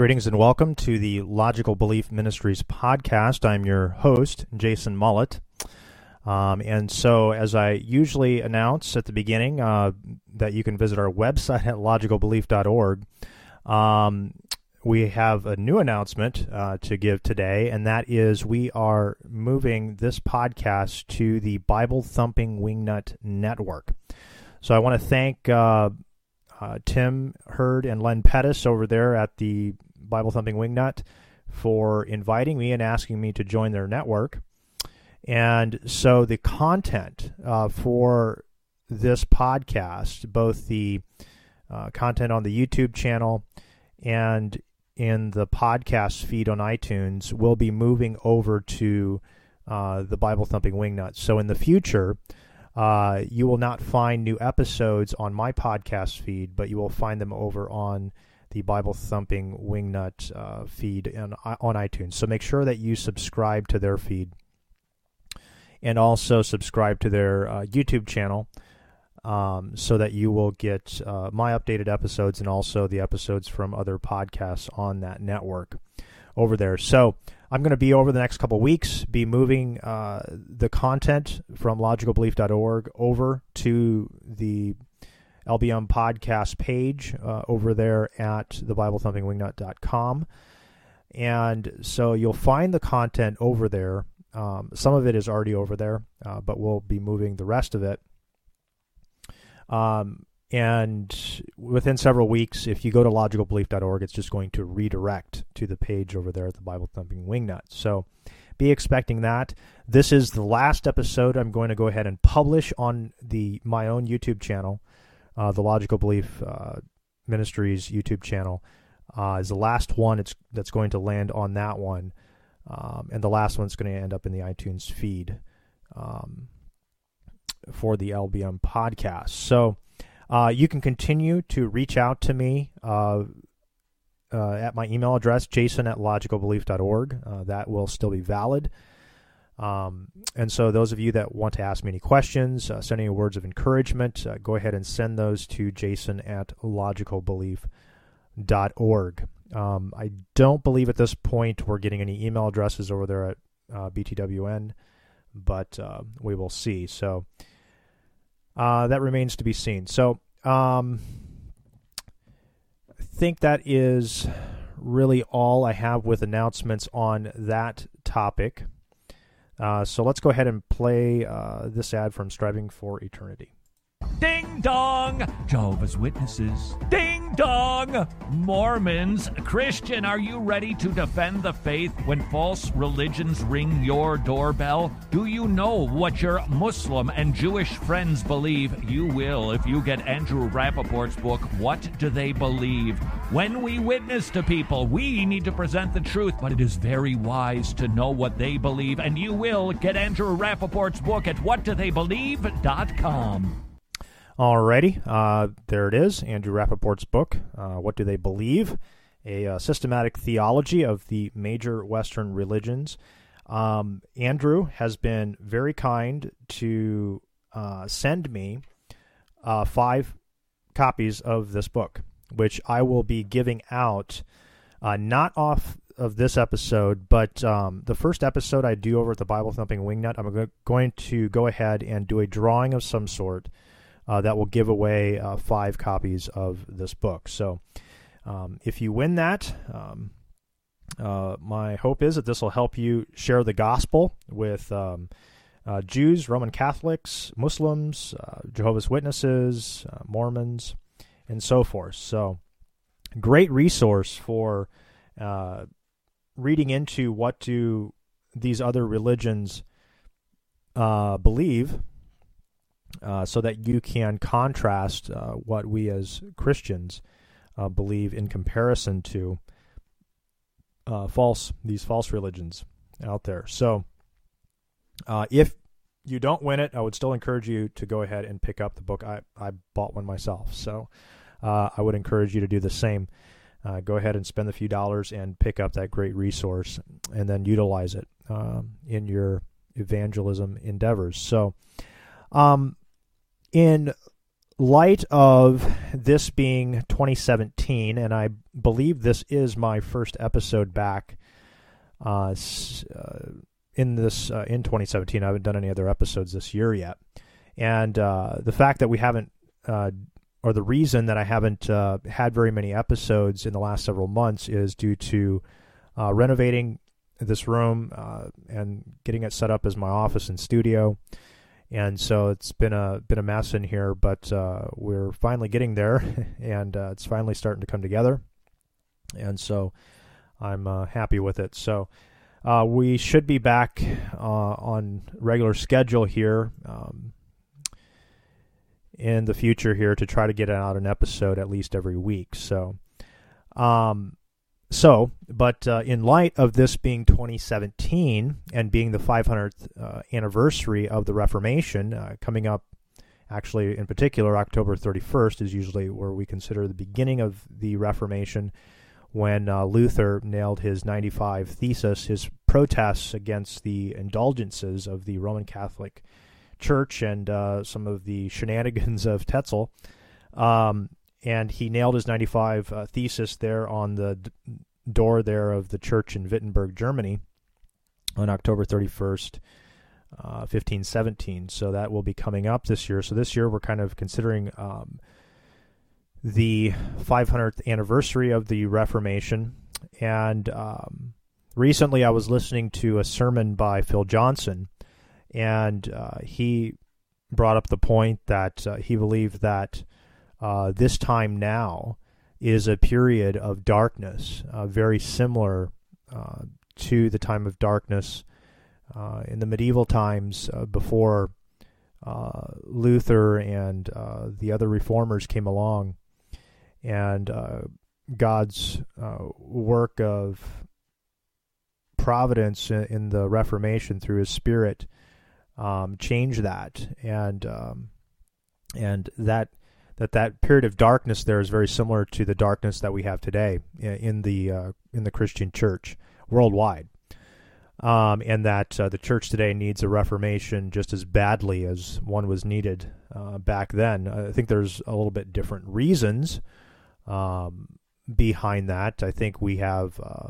Greetings and welcome to the Logical Belief Ministries podcast. I'm your host, Jason Mullet. Um, and so, as I usually announce at the beginning, uh, that you can visit our website at logicalbelief.org. Um, we have a new announcement uh, to give today, and that is we are moving this podcast to the Bible Thumping Wingnut Network. So, I want to thank uh, uh, Tim Hurd and Len Pettis over there at the Bible Thumping Wingnut for inviting me and asking me to join their network. And so the content uh, for this podcast, both the uh, content on the YouTube channel and in the podcast feed on iTunes, will be moving over to uh, the Bible Thumping Wingnut. So in the future, uh, you will not find new episodes on my podcast feed, but you will find them over on the Bible Thumping Wingnut uh, feed on, on iTunes. So make sure that you subscribe to their feed and also subscribe to their uh, YouTube channel um, so that you will get uh, my updated episodes and also the episodes from other podcasts on that network over there. So I'm going to be over the next couple weeks, be moving uh, the content from logicalbelief.org over to the LBM podcast page uh, over there at thebiblethumpingwingnut.com. And so you'll find the content over there. Um, some of it is already over there, uh, but we'll be moving the rest of it. Um, and within several weeks, if you go to logicalbelief.org, it's just going to redirect to the page over there at the Bible Thumping Wingnut. So be expecting that. This is the last episode I'm going to go ahead and publish on the my own YouTube channel, uh, the Logical Belief uh, Ministries YouTube channel. Uh, is the last one it's that's going to land on that one, um, and the last one's going to end up in the iTunes feed um, for the LBM podcast. So uh, you can continue to reach out to me uh, uh, at my email address, jason at logicalbelief.org. Uh, that will still be valid. Um, and so, those of you that want to ask me any questions, uh, send any words of encouragement, uh, go ahead and send those to jason at logicalbelief.org. Um, I don't believe at this point we're getting any email addresses over there at BTWN, but we will see. So, uh, that remains to be seen. So, um, I think that is really all I have with announcements on that topic. Uh, so let's go ahead and play uh, this ad from Striving for Eternity. Ding dong! Jehovah's Witnesses. Ding dong! Mormons. Christian, are you ready to defend the faith when false religions ring your doorbell? Do you know what your Muslim and Jewish friends believe? You will if you get Andrew Rappaport's book, What Do They Believe? When we witness to people, we need to present the truth, but it is very wise to know what they believe, and you will get Andrew Rappaport's book at whatdotheybelieve.com. Alrighty, uh, there it is. Andrew Rappaport's book, uh, What Do They Believe? A uh, systematic theology of the major Western religions. Um, Andrew has been very kind to uh, send me uh, five copies of this book, which I will be giving out uh, not off of this episode, but um, the first episode I do over at the Bible Thumping Wingnut, I'm going to go ahead and do a drawing of some sort uh, that will give away uh, five copies of this book. So um, if you win that, um, uh, my hope is that this will help you share the gospel with um, uh, Jews, Roman Catholics, Muslims, uh, Jehovah's Witnesses, uh, Mormons, and so forth. So great resource for reading into what do these other religions believe uh, so that you can contrast uh, what we as Christians uh, believe in comparison to uh, false these false religions out there. So, uh, if you don't win it, I would still encourage you to go ahead and pick up the book. I I bought one myself, so I would encourage you to do the same. go ahead and spend a few dollars and pick up that great resource, and then utilize it um, in your evangelism endeavors. So. Um, in light of this being 2017, and I believe this is my first episode back uh, uh, in this uh, in 2017. I haven't done any other episodes this year yet, and uh, the fact that we haven't, uh, or the reason that I haven't uh, had very many episodes in the last several months is due to renovating this room and getting it set up as my office and studio and so it's been a been a mess in here, but uh, we're finally getting there, and uh, it's finally starting to come together, and so I'm uh, happy with it. So uh, we should be back uh, on regular schedule here um, in the future here to try to get out an episode at least every week. So. Um, so, but uh, in light of this being 2017 and being the 500th uh, anniversary of the Reformation, uh, coming up actually in particular, October 31st is usually where we consider the beginning of the Reformation when uh, Luther nailed his 95 thesis, his protests against the indulgences of the Roman Catholic Church and uh, some of the shenanigans of Tetzel. Um, and he nailed his 95 uh, thesis there on the d- door there of the church in Wittenberg, Germany, on October 31st, uh, 1517. So that will be coming up this year. So this year we're kind of considering um, the 500th anniversary of the Reformation. And um, recently I was listening to a sermon by Phil Johnson, and uh, he brought up the point that uh, he believed that uh, this time now is a period of darkness, uh, very similar uh, to the time of darkness uh, in the medieval times uh, before Luther and the other reformers came along, and God's work of providence in, in, the Reformation through His Spirit um, changed that, and um, and that that that period of darkness there is very similar to the darkness that we have today in the uh, in the Christian church worldwide, um, and that uh, the church today needs a reformation just as badly as one was needed uh, back then. I think there's a little bit different reasons um, behind that. I think we have uh,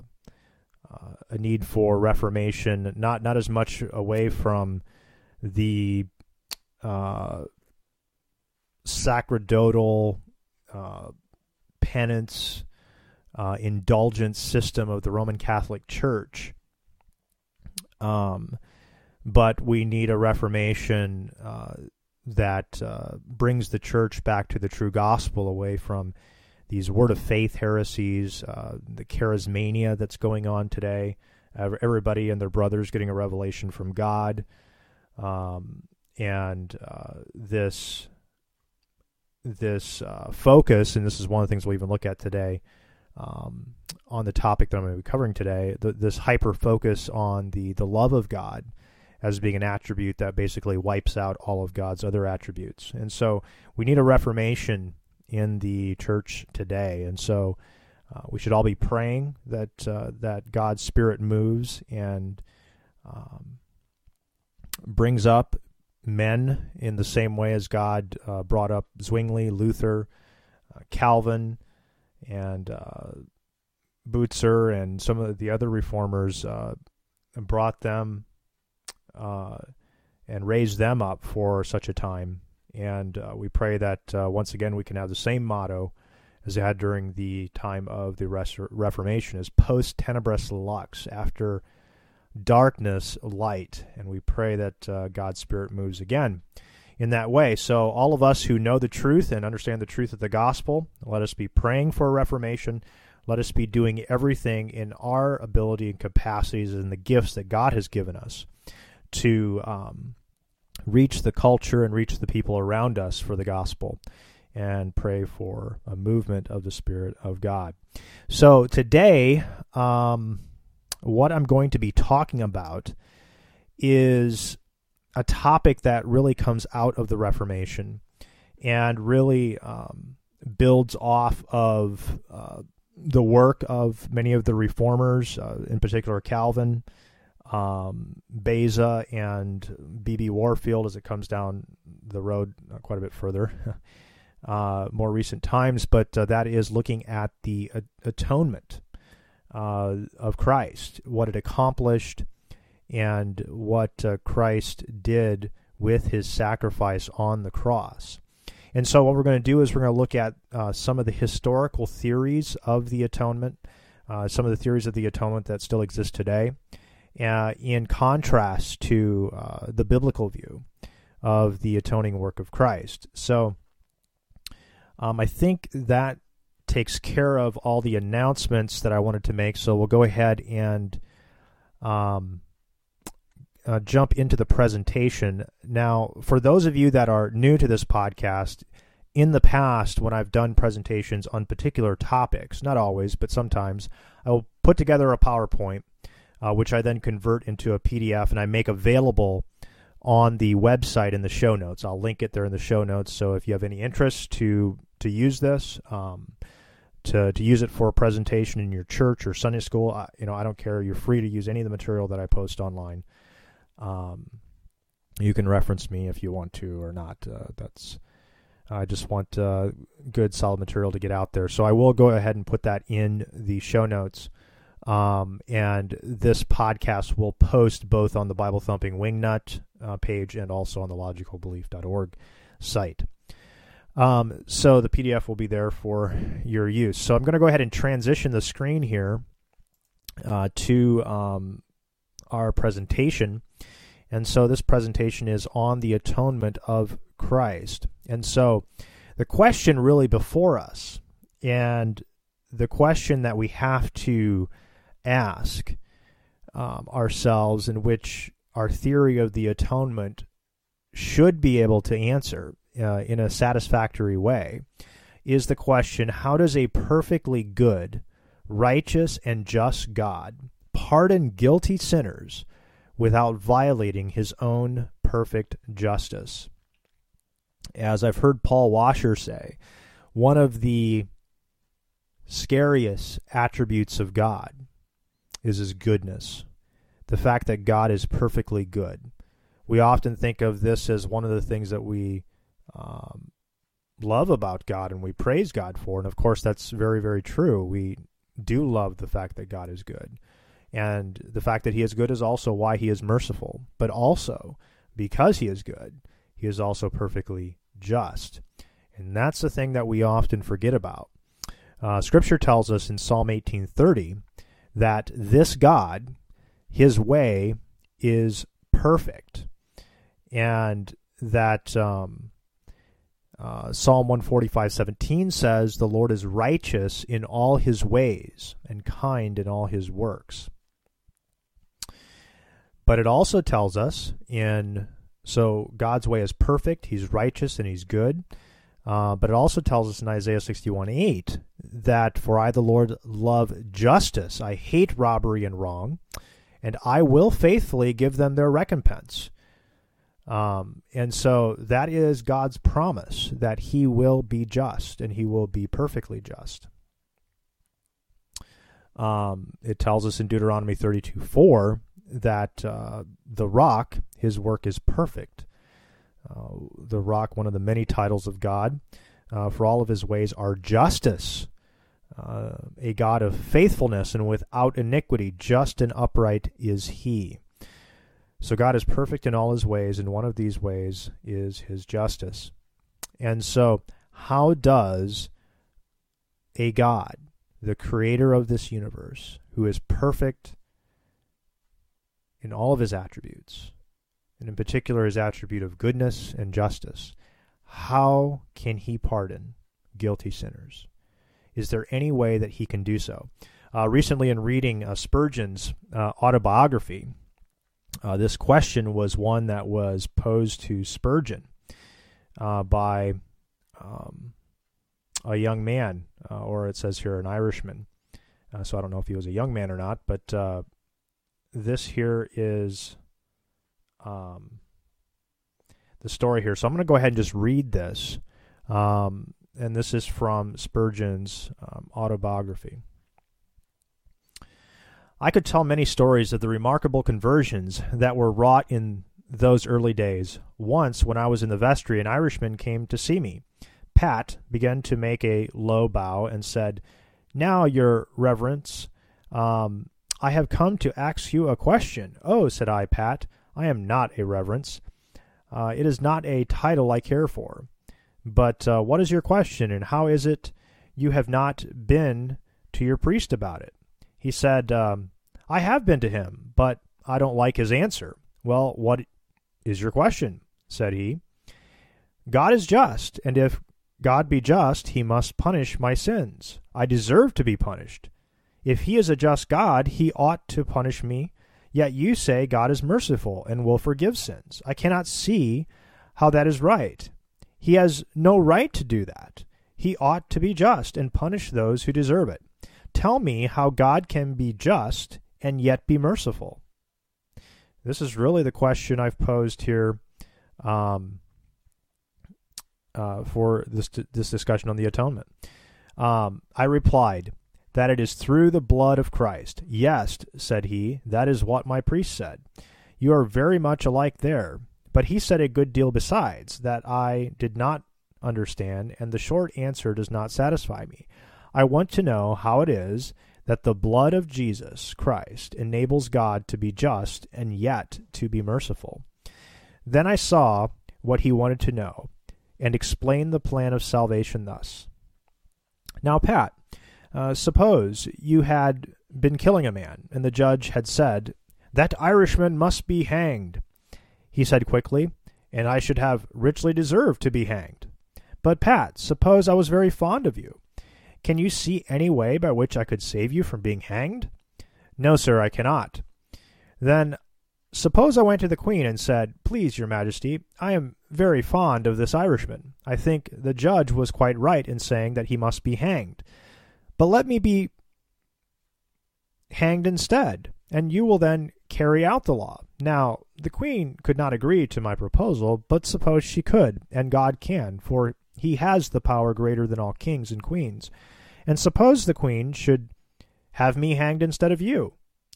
uh, a need for reformation, not not as much away from the uh, sacerdotal uh, penance, uh, indulgence system of the Roman Catholic Church. Um, but we need a reformation uh, that uh, brings the church back to the true gospel away from these word of faith heresies, uh, the charismania that's going on today. Everybody and their brothers getting a revelation from God. Um, and uh, this this uh, focus, and this is one of the things we'll even look at today um, on the topic that I'm going to be covering today. The, this hyper focus on the the love of God as being an attribute that basically wipes out all of God's other attributes, and so we need a reformation in the church today, and so. Uh, we should all be praying that uh, that God's Spirit moves and um, brings up men in the same way as God uh, brought up Zwingli, Luther, uh, Calvin, and uh, and some of the other reformers, uh, brought them uh, and raised them up for such a time. And uh, we pray that once again we can have the same motto as they had during the time of the Reformation, is post tenebras lux, after darkness light. And we pray that uh, God's Spirit moves again in that way. So, all of us who know the truth and understand the truth of the gospel, let us be praying for a reformation. Let us be doing everything in our ability and capacities and the gifts that God has given us to um, reach the culture and reach the people around us for the gospel and pray for a movement of the Spirit of God. So, today, um, what I'm going to be talking about is a topic that really comes out of the Reformation and really um, builds off of uh, the work of many of the reformers, uh, in particular Calvin, um, Beza, and B.B. Warfield as it comes down the road uh, quite a bit further. uh, more recent times, but uh, that is looking at the atonement uh, of Christ, what it accomplished, and what uh, Christ did with his sacrifice on the cross. And so, what we're going to do is we're going to look at uh, some of the historical theories of the atonement, uh, some of the theories of the atonement that still exist today, uh, in contrast to uh, the biblical view of the atoning work of Christ. So, um, I think that takes care of all the announcements that I wanted to make. So, we'll go ahead and um, uh, jump into the presentation. Now, for those of you that are new to this podcast, in the past, when I've done presentations on particular topics, not always, but sometimes, I will put together a PowerPoint, uh, which I then convert into a PDF and I make available on the website in the show notes. I'll link it there in the show notes. So if you have any interest to to use this, um, to to use it for a presentation in your church or Sunday school, I, you know, I don't care. You're free to use any of the material that I post online. Um, you can reference me if you want to or not. Uh, that's I just want uh, good, solid material to get out there. So I will go ahead and put that in the show notes. Um, and this podcast will post both on the Bible Thumping Wingnut uh, page and also on the logicalbelief.org site. Um, so the PDF will be there for your use. So I'm going to go ahead and transition the screen here uh, to um, our presentation. And so this presentation is on the atonement of Christ. And so the question really before us, and the question that we have to ask um, ourselves, in which our theory of the atonement should be able to answer uh, in a satisfactory way, is the question how does a perfectly good, righteous, and just God pardon guilty sinners without violating his own perfect justice. As I've heard Paul Washer say, one of the scariest attributes of God is his goodness. The fact that God is perfectly good. We often think of this as one of the things that we um, love about God and we praise God for. And of course, that's very, very true. We do love the fact that God is good. And the fact that he is good is also why he is merciful. But also, because he is good, he is also perfectly just. And that's the thing that we often forget about. Uh, scripture tells us in Psalm 18:30 that this God, his way is perfect, and that um, uh, Psalm 145:17 says, "The Lord is righteous in all his ways and kind in all his works." But it also tells us in so God's way is perfect, He's righteous, and He's good. Uh, but it also tells us in Isaiah 61 8 that, For I, the Lord, love justice. I hate robbery and wrong, and I will faithfully give them their recompense. Um, and so that is God's promise that He will be just and He will be perfectly just. Um, it tells us in Deuteronomy 32 4 that uh, the rock, his work is perfect. Uh, the rock, one of the many titles of God, uh, for all of his ways are justice, uh, a God of faithfulness and without iniquity, just and upright is he. So God is perfect in all his ways, and one of these ways is his justice. And so, how does a God, the creator of this universe, who is perfect in all of his attributes, and in particular his attribute of goodness and justice, how can he pardon guilty sinners? Is there any way that he can do so? Uh, recently, in reading uh, Spurgeon's uh, autobiography, uh, this question was one that was posed to Spurgeon uh, by um, a young man, uh, or it says here an Irishman. so I don't know if he was a young man or not, but this here is um, the story here. So I'm going to go ahead and just read this. Um, and this is from Spurgeon's um, autobiography. I could tell many stories of the remarkable conversions that were wrought in those early days. Once, when I was in the vestry, an Irishman came to see me Pat began to make a low bow and said, Now, your reverence, um, I have come to ask you a question. Oh, said I, Pat, I am not a reverence. Uh, it is not a title I care for. But uh, what is your question, and how is it you have not been to your priest about it? He said, um, I have been to him, but I don't like his answer. Well, what is your question? said he. God is just, and if God be just, he must punish my sins. I deserve to be punished. If he is a just God, he ought to punish me. Yet you say God is merciful and will forgive sins. I cannot see how that is right. He has no right to do that. He ought to be just and punish those who deserve it. Tell me how God can be just and yet be merciful. This is really the question I've posed here um, uh, for this this discussion on the atonement. Um, I replied that it is through the blood of Christ. Yes, said he, that is what my priest said. You are very much alike there. But he said a good deal besides that I did not understand, and the short answer does not satisfy me. I want to know how it is that the blood of Jesus Christ enables God to be just and yet to be merciful. Then I saw what he wanted to know and explained the plan of salvation thus. Now, Pat, uh, suppose you had been killing a man, and the judge had said, That Irishman must be hanged. He said quickly, And I should have richly deserved to be hanged. But, Pat, suppose I was very fond of you. Can you see any way by which I could save you from being hanged? No, sir, I cannot. Then suppose I went to the Queen and said, Please, your Majesty, I am very fond of this Irishman. I think the judge was quite right in saying that he must be hanged. But let me be hanged instead, and you will then carry out the law. Now, the queen could not agree to my proposal, but suppose she could, and God can, for he has the power greater than all kings and queens. And suppose the queen should have me hanged instead of you.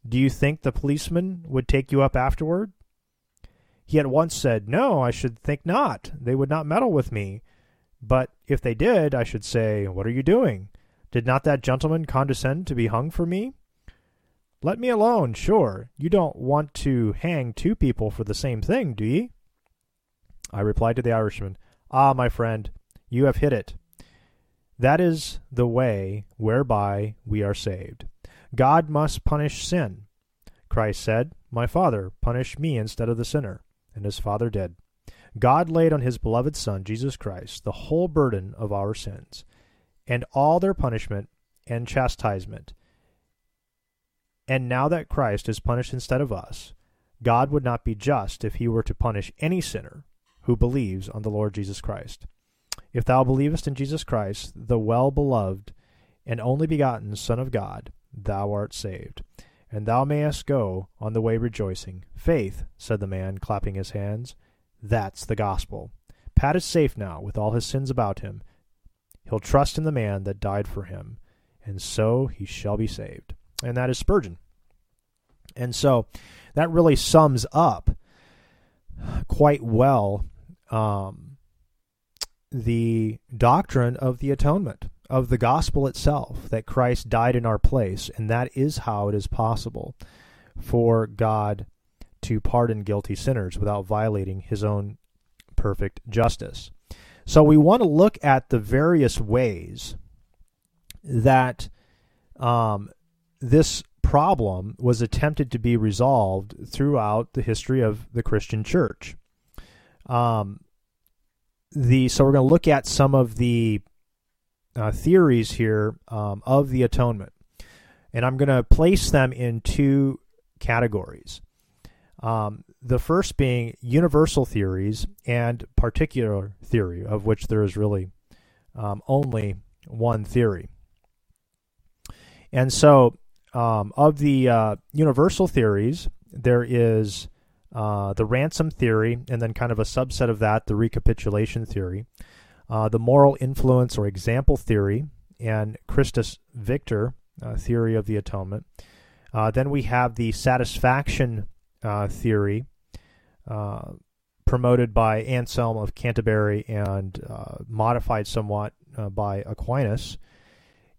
Do you think the policeman would take you up afterward? He at once said, No, I should think not. They would not meddle with me. But if they did, I should say, What are you doing? Did not that gentleman condescend to be hung for me? Let me alone, sure. You don't want to hang two people for the same thing, do ye? I replied to the Irishman, Ah, my friend, you have hit it. That is the way whereby we are saved. God must punish sin. Christ said, My Father, punish me instead of the sinner. And his Father did. God laid on his beloved Son, Jesus Christ, the whole burden of our sins and all their punishment and chastisement. And now that Christ is punished instead of us, God would not be just if he were to punish any sinner who believes on the Lord Jesus Christ. If thou believest in Jesus Christ, the well beloved and only begotten Son of God, thou art saved. And thou mayest go on the way rejoicing. Faith, said the man, clapping his hands, that's the gospel. Pat is safe now, with all his sins about him, He'll trust in the man that died for him, and so he shall be saved. And that is Spurgeon. And so that really sums up quite well um, the doctrine of the atonement, of the gospel itself, that Christ died in our place, and that is how it is possible for God to pardon guilty sinners without violating his own perfect justice. So we want to look at the various ways that um, this problem was attempted to be resolved throughout the history of the Christian church. Um, the so we're going to look at some of the uh, theories here um, of the atonement, and I'm going to place them in two categories. Um, the first being universal theories and particular theory, of which there is really um, only one theory. And so, um, of the uh, universal theories, there is uh, the ransom theory, and then kind of a subset of that, the recapitulation theory, uh, the moral influence or example theory, and Christus Victor uh, theory of the atonement. Uh, then we have the satisfaction uh, theory, uh, promoted by Anselm of Canterbury and modified somewhat by Aquinas.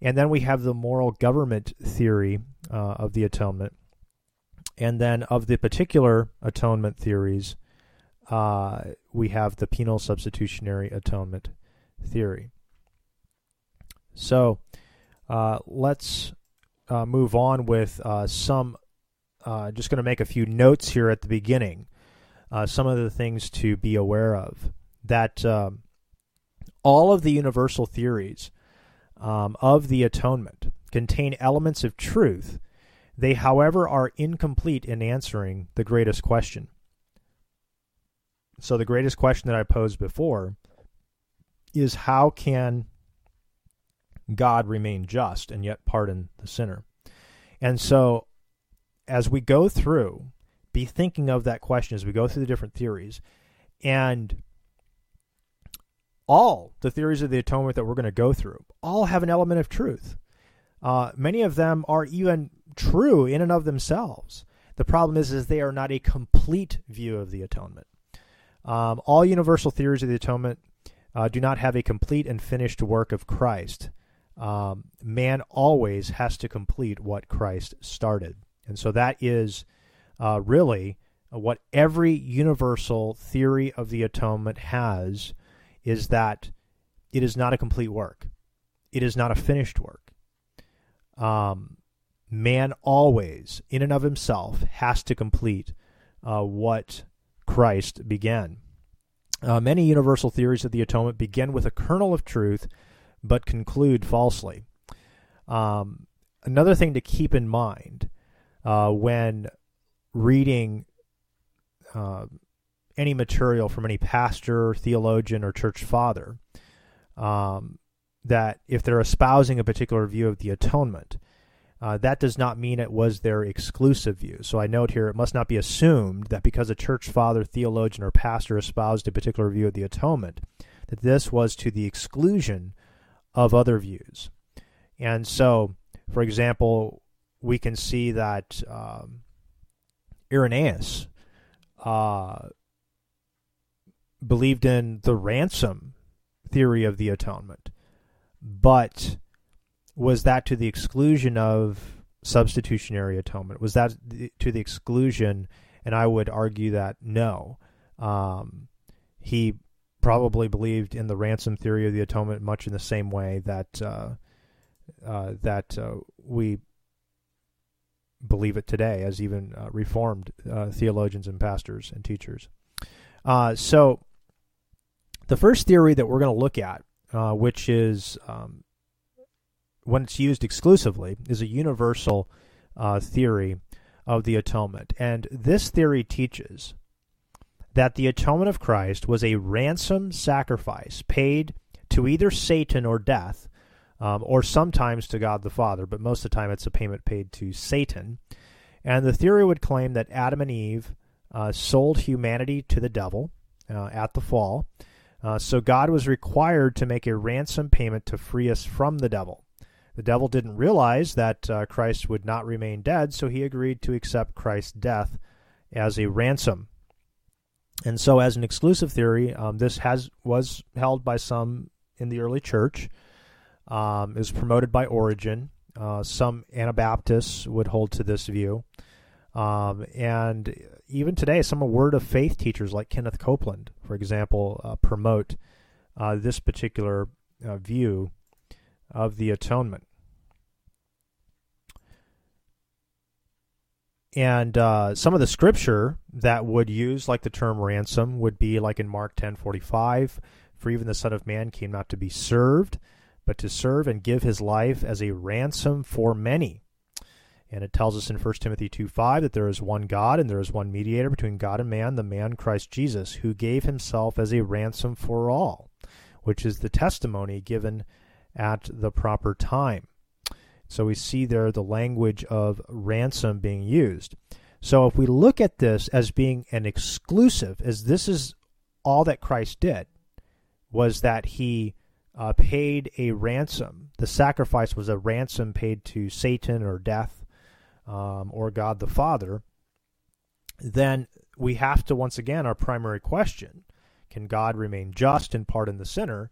And then we have the moral government theory of the atonement. And then of the particular atonement theories, uh, we have the penal substitutionary atonement theory. So uh, let's uh, move on with uh, some. Uh, just going to make a few notes here at the beginning. Uh, some of the things to be aware of. That um, all of the universal theories um, of the atonement contain elements of truth. They, however, are incomplete in answering the greatest question. So, the greatest question that I posed before is how can God remain just and yet pardon the sinner? And so, as we go through, be thinking of that question as we go through the different theories. And all the theories of the atonement that we're going to go through all have an element of truth. Uh, many of them are even true in and of themselves. The problem is, is they are not a complete view of the atonement. Um, all universal theories of the atonement uh, do not have a complete and finished work of Christ. Um, man always has to complete what Christ started. And so that is uh, really what every universal theory of the atonement has is that it is not a complete work. It is not a finished work. Um, man always, in and of himself, has to complete uh, what Christ began. Uh, many universal theories of the atonement begin with a kernel of truth, but conclude falsely. Um, another thing to keep in mind uh, when reading uh, any material from any pastor, theologian, or church father um, that if they're espousing a particular view of the atonement, uh, that does not mean it was their exclusive view. So I note here it must not be assumed that because a church father, theologian, or pastor espoused a particular view of the atonement, that this was to the exclusion of other views. And so, for example, we can see that um, Irenaeus uh, believed in the ransom theory of the atonement, but was that to the exclusion of substitutionary atonement? Was that to the exclusion? And I would argue that no. Um, he probably believed in the ransom theory of the atonement much in the same way that uh, uh, that uh, we believe it today, as even uh, Reformed uh, theologians and pastors and teachers. Uh, so, the first theory that we're going to look at, which is um, when it's used exclusively, is a universal uh, theory of the atonement. And this theory teaches that the atonement of Christ was a ransom sacrifice paid to either Satan or death, um, or sometimes to God the Father, but most of the time it's a payment paid to Satan. And the theory would claim that Adam and Eve uh, sold humanity to the devil uh, at the fall. Uh, so God was required to make a ransom payment to free us from the devil. The devil didn't realize that uh, Christ would not remain dead, so he agreed to accept Christ's death as a ransom. And so, as an exclusive theory, um, this has was held by some in the early church. Um, it was promoted by Origen. Uh, some Anabaptists would hold to this view. Um, and even today, some word of faith teachers like Kenneth Copeland, for example, uh, promote uh, this particular uh, view of the atonement. And uh, some of the scripture that would use like the term ransom would be like in Mark 10:45, for even the Son of Man came not to be served, but to serve and give his life as a ransom for many. And it tells us in 1 Timothy 2 5 that there is one God and there is one mediator between God and man, the man Christ Jesus, who gave himself as a ransom for all, which is the testimony given at the proper time. So we see there the language of ransom being used. So if we look at this as being an exclusive, as this is all that Christ did, was that he uh, paid a ransom. The sacrifice was a ransom paid to Satan or death um, or God the Father. Then we have to once again our primary question: Can God remain just and pardon the sinner?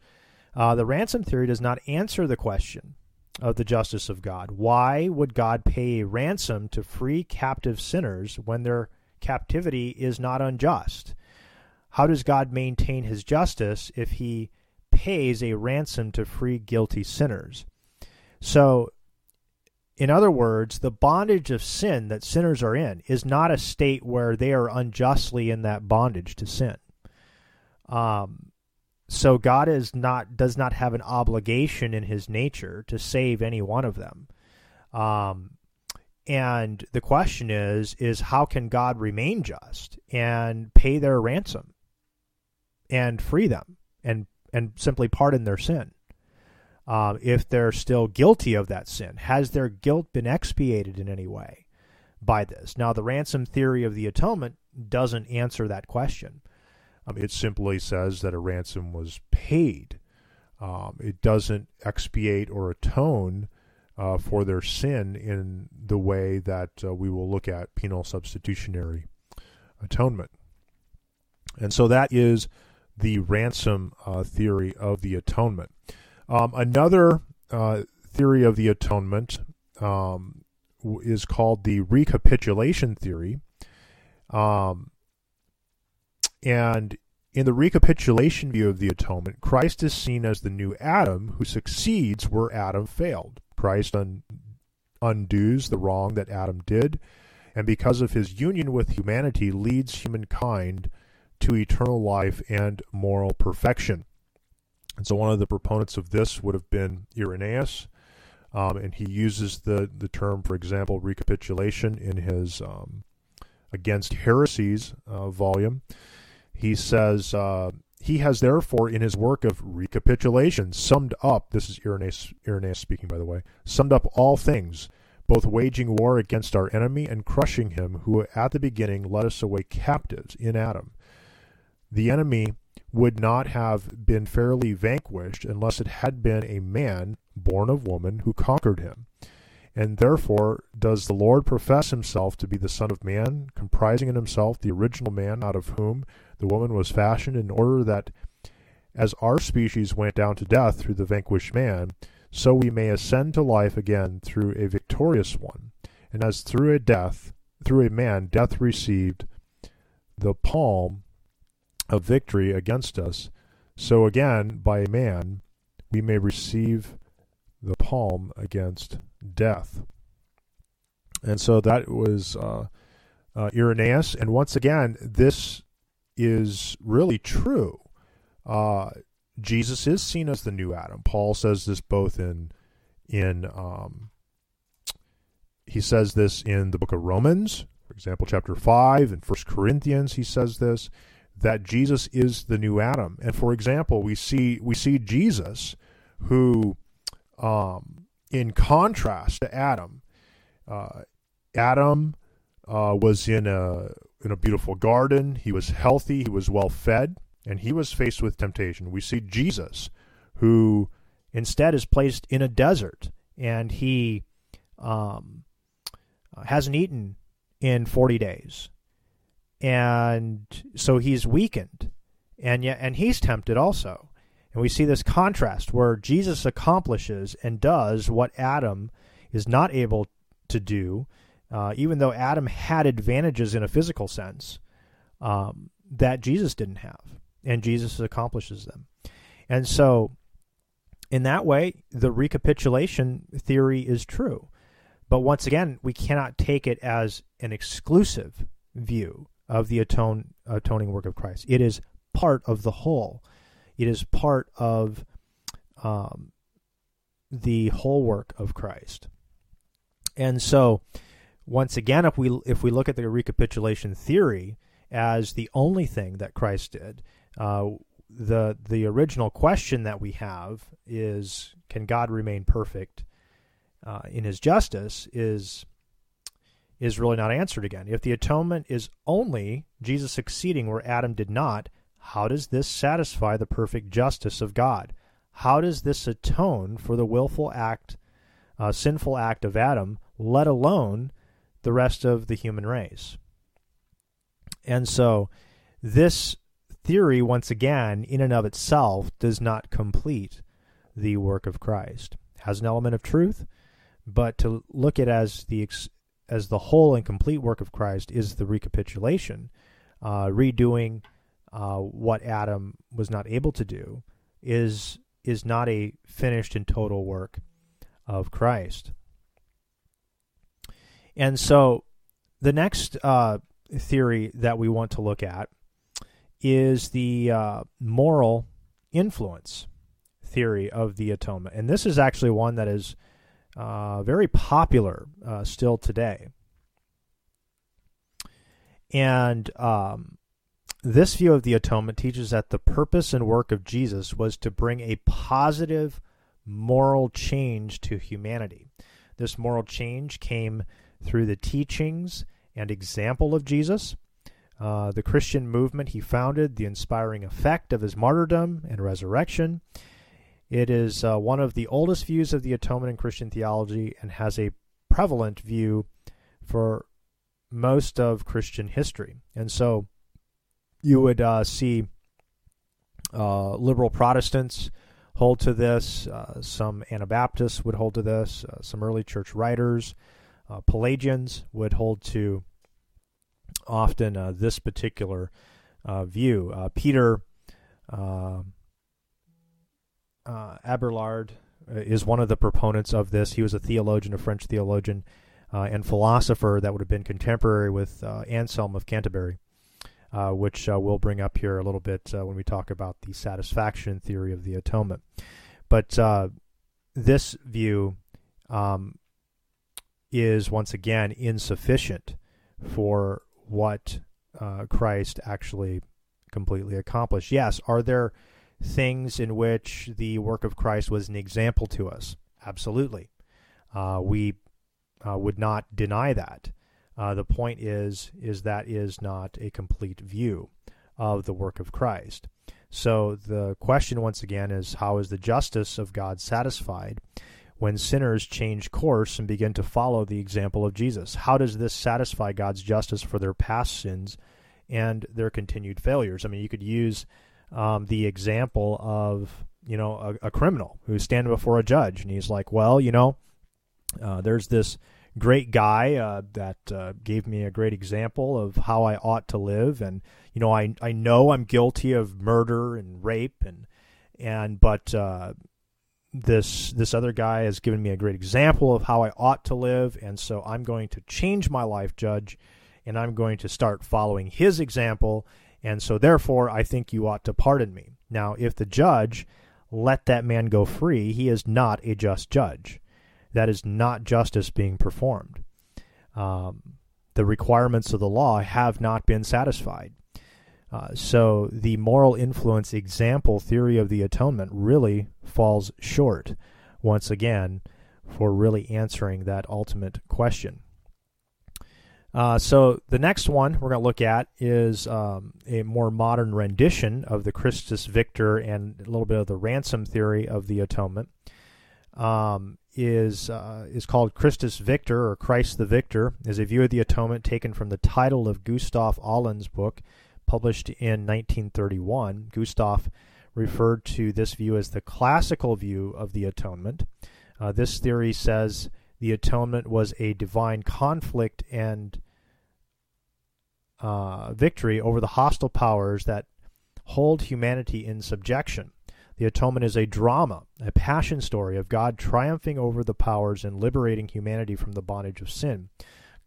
Uh, the ransom theory does not answer the question of the justice of God. Why would God pay a ransom to free captive sinners when their captivity is not unjust? How does God maintain his justice if he pays a ransom to free guilty sinners? So, in other words, the bondage of sin that sinners are in is not a state where they are unjustly in that bondage to sin. Um, so God is not does not have an obligation in His nature to save any one of them. Um, and the question is is how can God remain just and pay their ransom and free them and and simply pardon their sin um, if they're still guilty of that sin? Has their guilt been expiated in any way by this? Now, the ransom theory of the atonement doesn't answer that question. Um, it simply says that a ransom was paid. Um, it doesn't expiate or atone uh, for their sin in the way that uh, we will look at penal substitutionary atonement. And so that is the ransom uh, theory of the atonement. Um, another uh, theory of the atonement um, is called the recapitulation theory. Um, and in the recapitulation view of the atonement, Christ is seen as the new Adam who succeeds where Adam failed. Christ un- undoes the wrong that Adam did, and because of his union with humanity, leads humankind to eternal life and moral perfection. And so, one of the proponents of this would have been Irenaeus, um, and he uses the, the term, for example, recapitulation in his um, Against Heresies uh, volume he says, uh, he has therefore in his work of recapitulation summed up, this is Irenaeus, Irenaeus speaking, by the way, summed up all things, both waging war against our enemy and crushing him who at the beginning led us away captives in Adam. The enemy would not have been fairly vanquished unless it had been a man born of woman who conquered him. And therefore does the Lord profess himself to be the Son of Man, comprising in himself the original man out of whom the woman was fashioned in order that as our species went down to death through the vanquished man, so we may ascend to life again through a victorious one. And as through a death, through a man, death received the palm of victory against us, so again, by a man, we may receive the palm against death. And so that was uh, uh, Irenaeus. And once again, this is really true. Uh, Jesus is seen as the new Adam. Paul says this both in in um, he says this in the book of Romans, for example, chapter five, and First Corinthians. He says this that Jesus is the new Adam. And for example, we see we see Jesus, who, um, in contrast to Adam, uh, Adam uh, was in a in a beautiful garden. He was healthy. He was well fed, and he was faced with temptation. We see Jesus, who instead is placed in a desert, and he um, hasn't eaten in forty days, and so he's weakened, and yet and he's tempted also. And we see this contrast where Jesus accomplishes and does what Adam is not able to do uh, even though Adam had advantages in a physical sense um, that Jesus didn't have, and Jesus accomplishes them. And so, in that way, the recapitulation theory is true. But once again, we cannot take it as an exclusive view of the atone, atoning work of Christ. It is part of the whole. It is part of um, the whole work of Christ. And so, once again, if we if we look at the recapitulation theory as the only thing that Christ did, uh, the the original question that we have is, can God remain perfect uh, in His justice? Is is really not answered again. If the atonement is only Jesus succeeding where Adam did not, how does this satisfy the perfect justice of God? How does this atone for the willful act, uh, sinful act of Adam, let alone the rest of the human race. And so this theory, once again, in and of itself, does not complete the work of Christ. Has an element of truth, but to look at as the as the whole and complete work of Christ is the recapitulation, uh, redoing uh, what Adam was not able to do, is is not a finished and total work of Christ. And so, the next uh, theory that we want to look at is the uh, moral influence theory of the atonement. And this is actually one that is uh, very popular uh, still today. And um, this view of the atonement teaches that the purpose and work of Jesus was to bring a positive moral change to humanity. This moral change came through the teachings and example of Jesus, uh, the Christian movement he founded, the inspiring effect of his martyrdom and resurrection. It is uh, one of the oldest views of the atonement in Christian theology and has a prevalent view for most of Christian history. And so you would uh, see uh, liberal Protestants hold to this, uh, some Anabaptists would hold to this, uh, some early church writers, Pelagians would hold to often uh, this particular uh, view. Uh, Peter uh, Abelard is one of the proponents of this. He was a theologian, a French theologian, and philosopher that would have been contemporary with Anselm of Canterbury. Uh, which uh, we'll bring up here a little bit uh, when we talk about the satisfaction theory of the atonement. But this view um, is once again insufficient for what uh, Christ actually completely accomplished. Yes, are there things in which the work of Christ was an example to us? Absolutely. Uh, we uh, would not deny that. Uh, the point is, is that is not a complete view of the work of Christ. So the question once again is, how is the justice of God satisfied? When sinners change course and begin to follow the example of Jesus? How does this satisfy God's justice for their past sins and their continued failures? I mean, you could use um, the example of you know a, a, criminal who's standing before a judge and he's like, well, you know, uh, there's this great guy uh, that uh, gave me a great example of how I ought to live, and you know, I I know I'm guilty of murder and rape and and but uh, this this other guy has given me a great example of how I ought to live, and so I'm going to change my life, Judge, and I'm going to start following his example, and so therefore I think you ought to pardon me. Now, if the judge let that man go free, he is not a just judge. That is not justice being performed. Um, the requirements of the law have not been satisfied. Uh, so the moral influence example theory of the atonement really falls short, once again, for really answering that ultimate question. Uh, so the next one we're going to look at is um, a more modern rendition of the Christus Victor and a little bit of the ransom theory of the atonement. Um, is uh, is called Christus Victor or Christ the Victor is a view of the atonement taken from the title of Gustaf Aulén's book published in 1931. Gustaf referred to this view as the classical view of the atonement. Uh, this theory says the atonement was a divine conflict and uh, victory over the hostile powers that hold humanity in subjection. The atonement is a drama, a passion story of God triumphing over the powers and liberating humanity from the bondage of sin.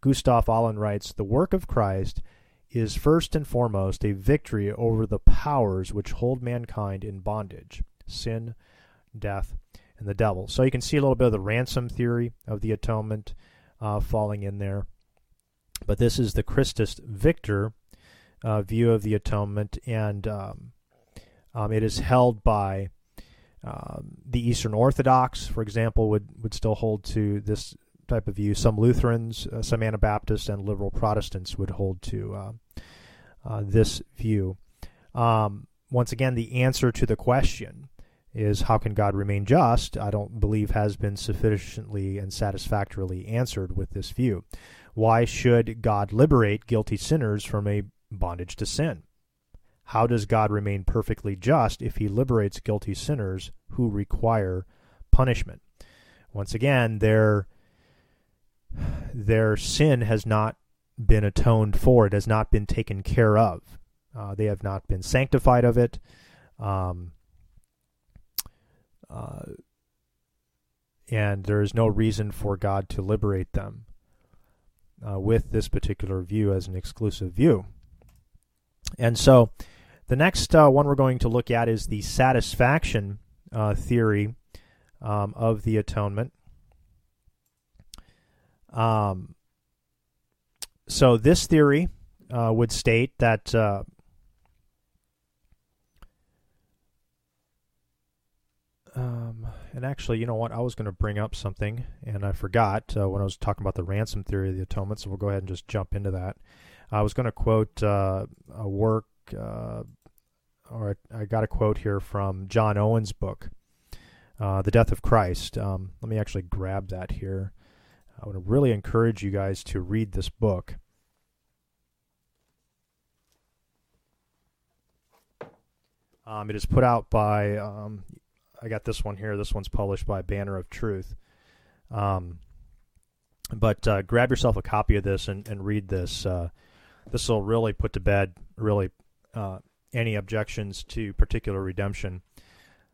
Gustaf Aulén writes The work of Christ is first and foremost a victory over the powers which hold mankind in bondage sin, death, and the devil. So you can see a little bit of the ransom theory of the atonement uh, falling in there. But this is the Christus Victor uh, view of the atonement, and um, um, it is held by um, the Eastern Orthodox, for example, would, would still hold to this type of view. Some Lutherans, uh, some Anabaptists, and liberal Protestants would hold to uh, uh, this view. Um, once again, the answer to the question is how can God remain just? I don't believe has been sufficiently and satisfactorily answered with this view. Why should God liberate guilty sinners from a bondage to sin. How does God remain perfectly just if he liberates guilty sinners who require punishment? Once again, their their sin has not been atoned for. It has not been taken care of. Uh, they have not been sanctified of it. Um, uh, and there is no reason for God to liberate them uh, with this particular view as an exclusive view. And so the next uh, one we're going to look at is the satisfaction uh, theory um, of the atonement. Um, so this theory uh, would state that uh, um, and actually, you know what? I was going to bring up something, and I forgot uh, when I was talking about the ransom theory of the atonement. So we'll go ahead and just jump into that. I was going to quote uh, a work, uh, or I got a quote here from John Owen's book, uh, "The Death of Christ." Um, let me actually grab that here. I would really encourage you guys to read this book. Um, it is put out by um, I got this one here. This one's published by Banner of Truth. Um, but uh, grab yourself a copy of this and, and read this. Uh, this will really put to bed really uh, any objections to particular redemption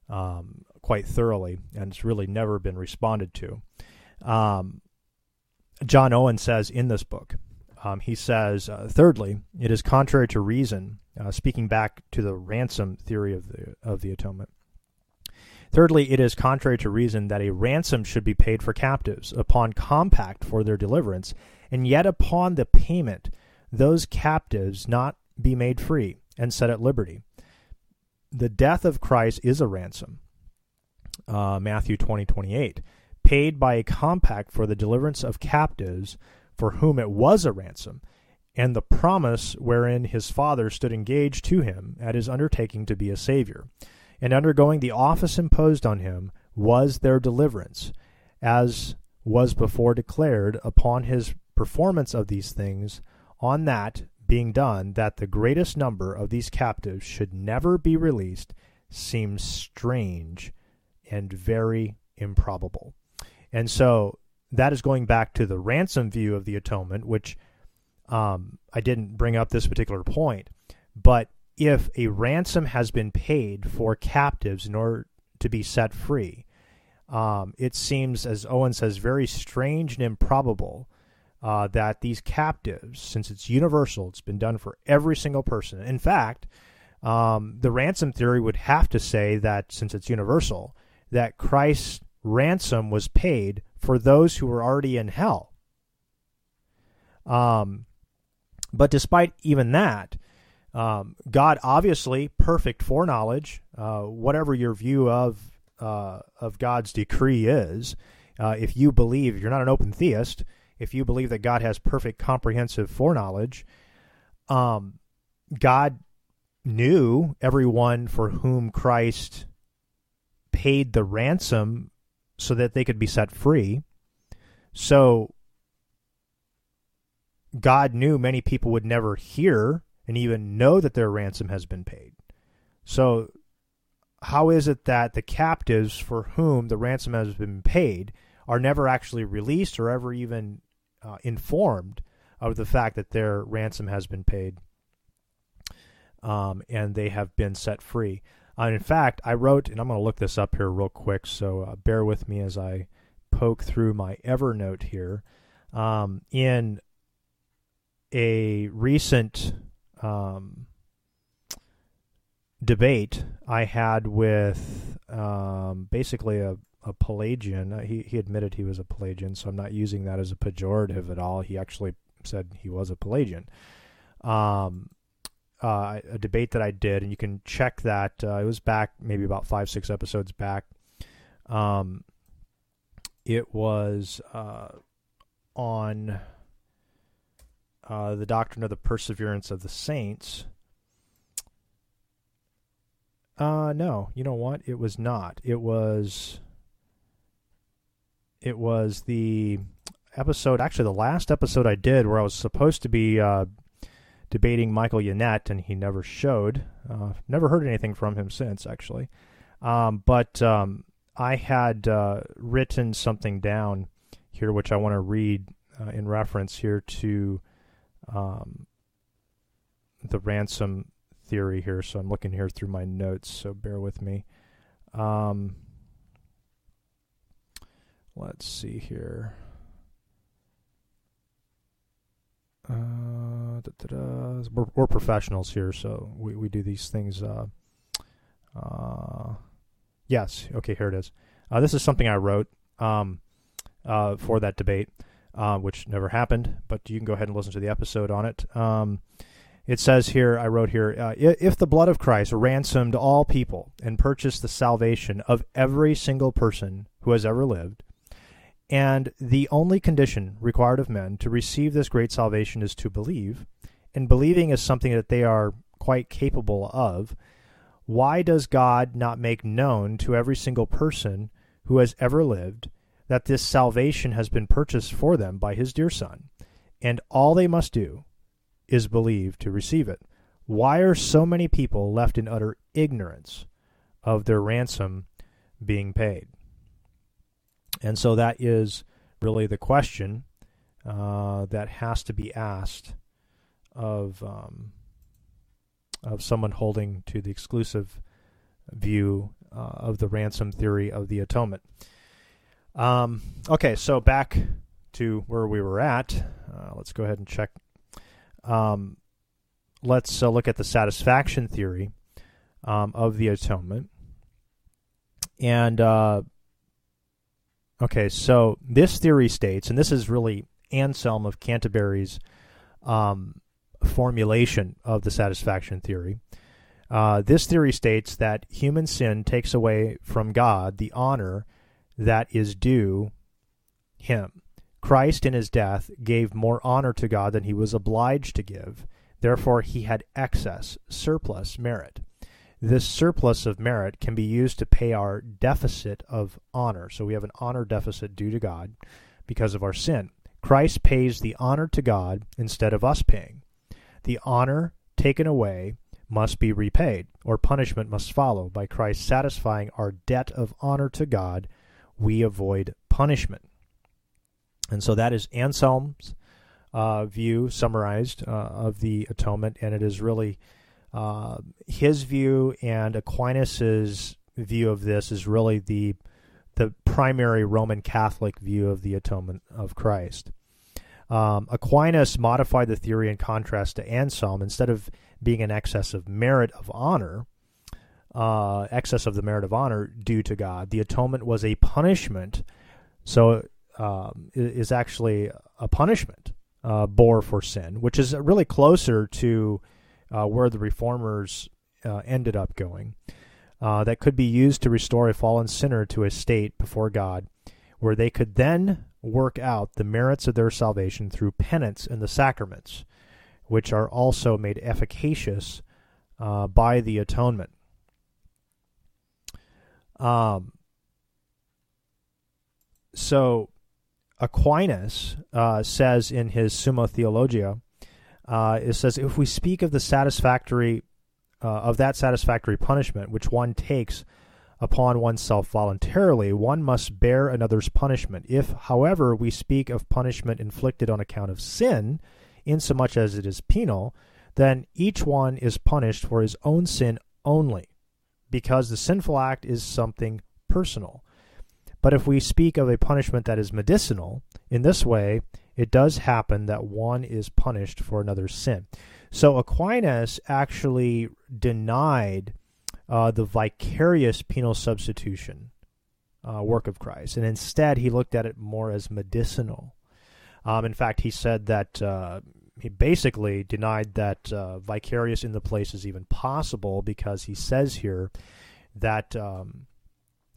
um, quite thoroughly, and it's really never been responded to. Um, John Owen says in this book, um, he says, uh, thirdly, it is contrary to reason, uh, speaking back to the ransom theory of the of the atonement Thirdly, it is contrary to reason that a ransom should be paid for captives upon compact for their deliverance, and yet upon the payment those captives not be made free and set at liberty. The death of Christ is a ransom. Uh, Matthew twenty twenty eight, paid by a compact for the deliverance of captives for whom it was a ransom, and the promise wherein his father stood engaged to him at his undertaking to be a Savior and undergoing the office imposed on him was their deliverance, as was before declared upon his performance of these things, on that being done, that the greatest number of these captives should never be released, seems strange and very improbable. And so that is going back to the ransom view of the atonement, which um, I didn't bring up this particular point, but if a ransom has been paid for captives in order to be set free, um, it seems, as Owen says, very strange and improbable uh, that these captives, since it's universal, it's been done for every single person. In fact, um, the ransom theory would have to say that since it's universal, that Christ's ransom was paid for those who were already in hell. Um, but despite even that, um, God, obviously, perfect foreknowledge. Uh, whatever your view of uh, of God's decree is, uh, if you believe you're not an open theist, if you believe that God has perfect comprehensive foreknowledge, um, God knew everyone for whom Christ paid the ransom so that they could be set free. So God knew many people would never hear and even know that their ransom has been paid. So, how is it that the captives for whom the ransom has been paid are never actually released or ever even uh, informed of the fact that their ransom has been paid um, and they have been set free? Uh, in fact, I wrote, and I'm going to look this up here real quick, so uh, bear with me as I poke through my Evernote here. Um, in a recent um, debate I had with um, basically a, a Pelagian. Uh, he, he admitted he was a Pelagian, so I'm not using that as a pejorative at all. He actually said he was a Pelagian. Um, uh, a debate that I did, and you can check that. Uh, it was back maybe about five, six episodes back. Um, it was uh, on uh, the doctrine of the perseverance of the saints. Uh, no, you know what? It was not. It was. It was the episode, actually, the last episode I did where I was supposed to be uh, debating Michael Yannette, and he never showed. Uh, never heard anything from him since, actually. Um, but um, I had uh, written something down here, which I want to read uh, in reference here to um, the ransom theory here. So I'm looking here through my notes, so bear with me. Um, let's see here. Uh, we're, we're, professionals here, so we, we do these things. Uh, uh, yes, okay, here it is. Uh, this is something I wrote um, uh, for that debate, uh, which never happened, but you can go ahead and listen to the episode on it. Um, it says here, I wrote here, uh, if the blood of Christ ransomed all people and purchased the salvation of every single person who has ever lived, and the only condition required of men to receive this great salvation is to believe, and believing is something that they are quite capable of, why does God not make known to every single person who has ever lived that this salvation has been purchased for them by his dear Son, and all they must do is believe to receive it? Why are so many people left in utter ignorance of their ransom being paid? And so that is really the question uh, that has to be asked of um, of someone holding to the exclusive view uh, of the ransom theory of the atonement. Um, okay, so back to where we were at. Uh, let's go ahead and check. Um, let's uh, look at the satisfaction theory um, of the atonement. And uh, Okay, so this theory states, and this is really Anselm of Canterbury's um, formulation of the satisfaction theory. Uh, this theory states that human sin takes away from God the honor that is due him. Christ in his death gave more honor to God than he was obliged to give. Therefore, he had excess, surplus merit. This surplus of merit can be used to pay our deficit of honor. So we have an honor deficit due to God because of our sin. Christ pays the honor to God instead of us paying. The honor taken away must be repaid, or punishment must follow. By Christ satisfying our debt of honor to God, we avoid punishment. And so that is Anselm's uh, view, summarized, uh, of the atonement, and it is really uh, his view and Aquinas's view of this is really the the primary Roman Catholic view of the atonement of Christ. Um, Aquinas modified the theory in contrast to Anselm. Instead of being an excess of merit of honor, uh, excess of the merit of honor due to God, the atonement was a punishment. So um, is actually a punishment uh, bore for sin, which is really closer to uh, where the reformers uh, ended up going, uh, that could be used to restore a fallen sinner to a state before God, where they could then work out the merits of their salvation through penance and the sacraments, which are also made efficacious uh, by the atonement. Um, so Aquinas uh, says in his Summa Theologia uh, it says if we speak of the satisfactory uh, of that satisfactory punishment which one takes upon oneself voluntarily, one must bear another's punishment. If, however, we speak of punishment inflicted on account of sin, insomuch as it is penal, then each one is punished for his own sin only, because the sinful act is something personal. But if we speak of a punishment that is medicinal, in this way it does happen that one is punished for another's sin. So Aquinas actually denied uh, the vicarious penal substitution uh, work of Christ, and instead he looked at it more as medicinal. Um, in fact, he said that uh, he basically denied that uh, vicarious in the place is even possible because he says here that um,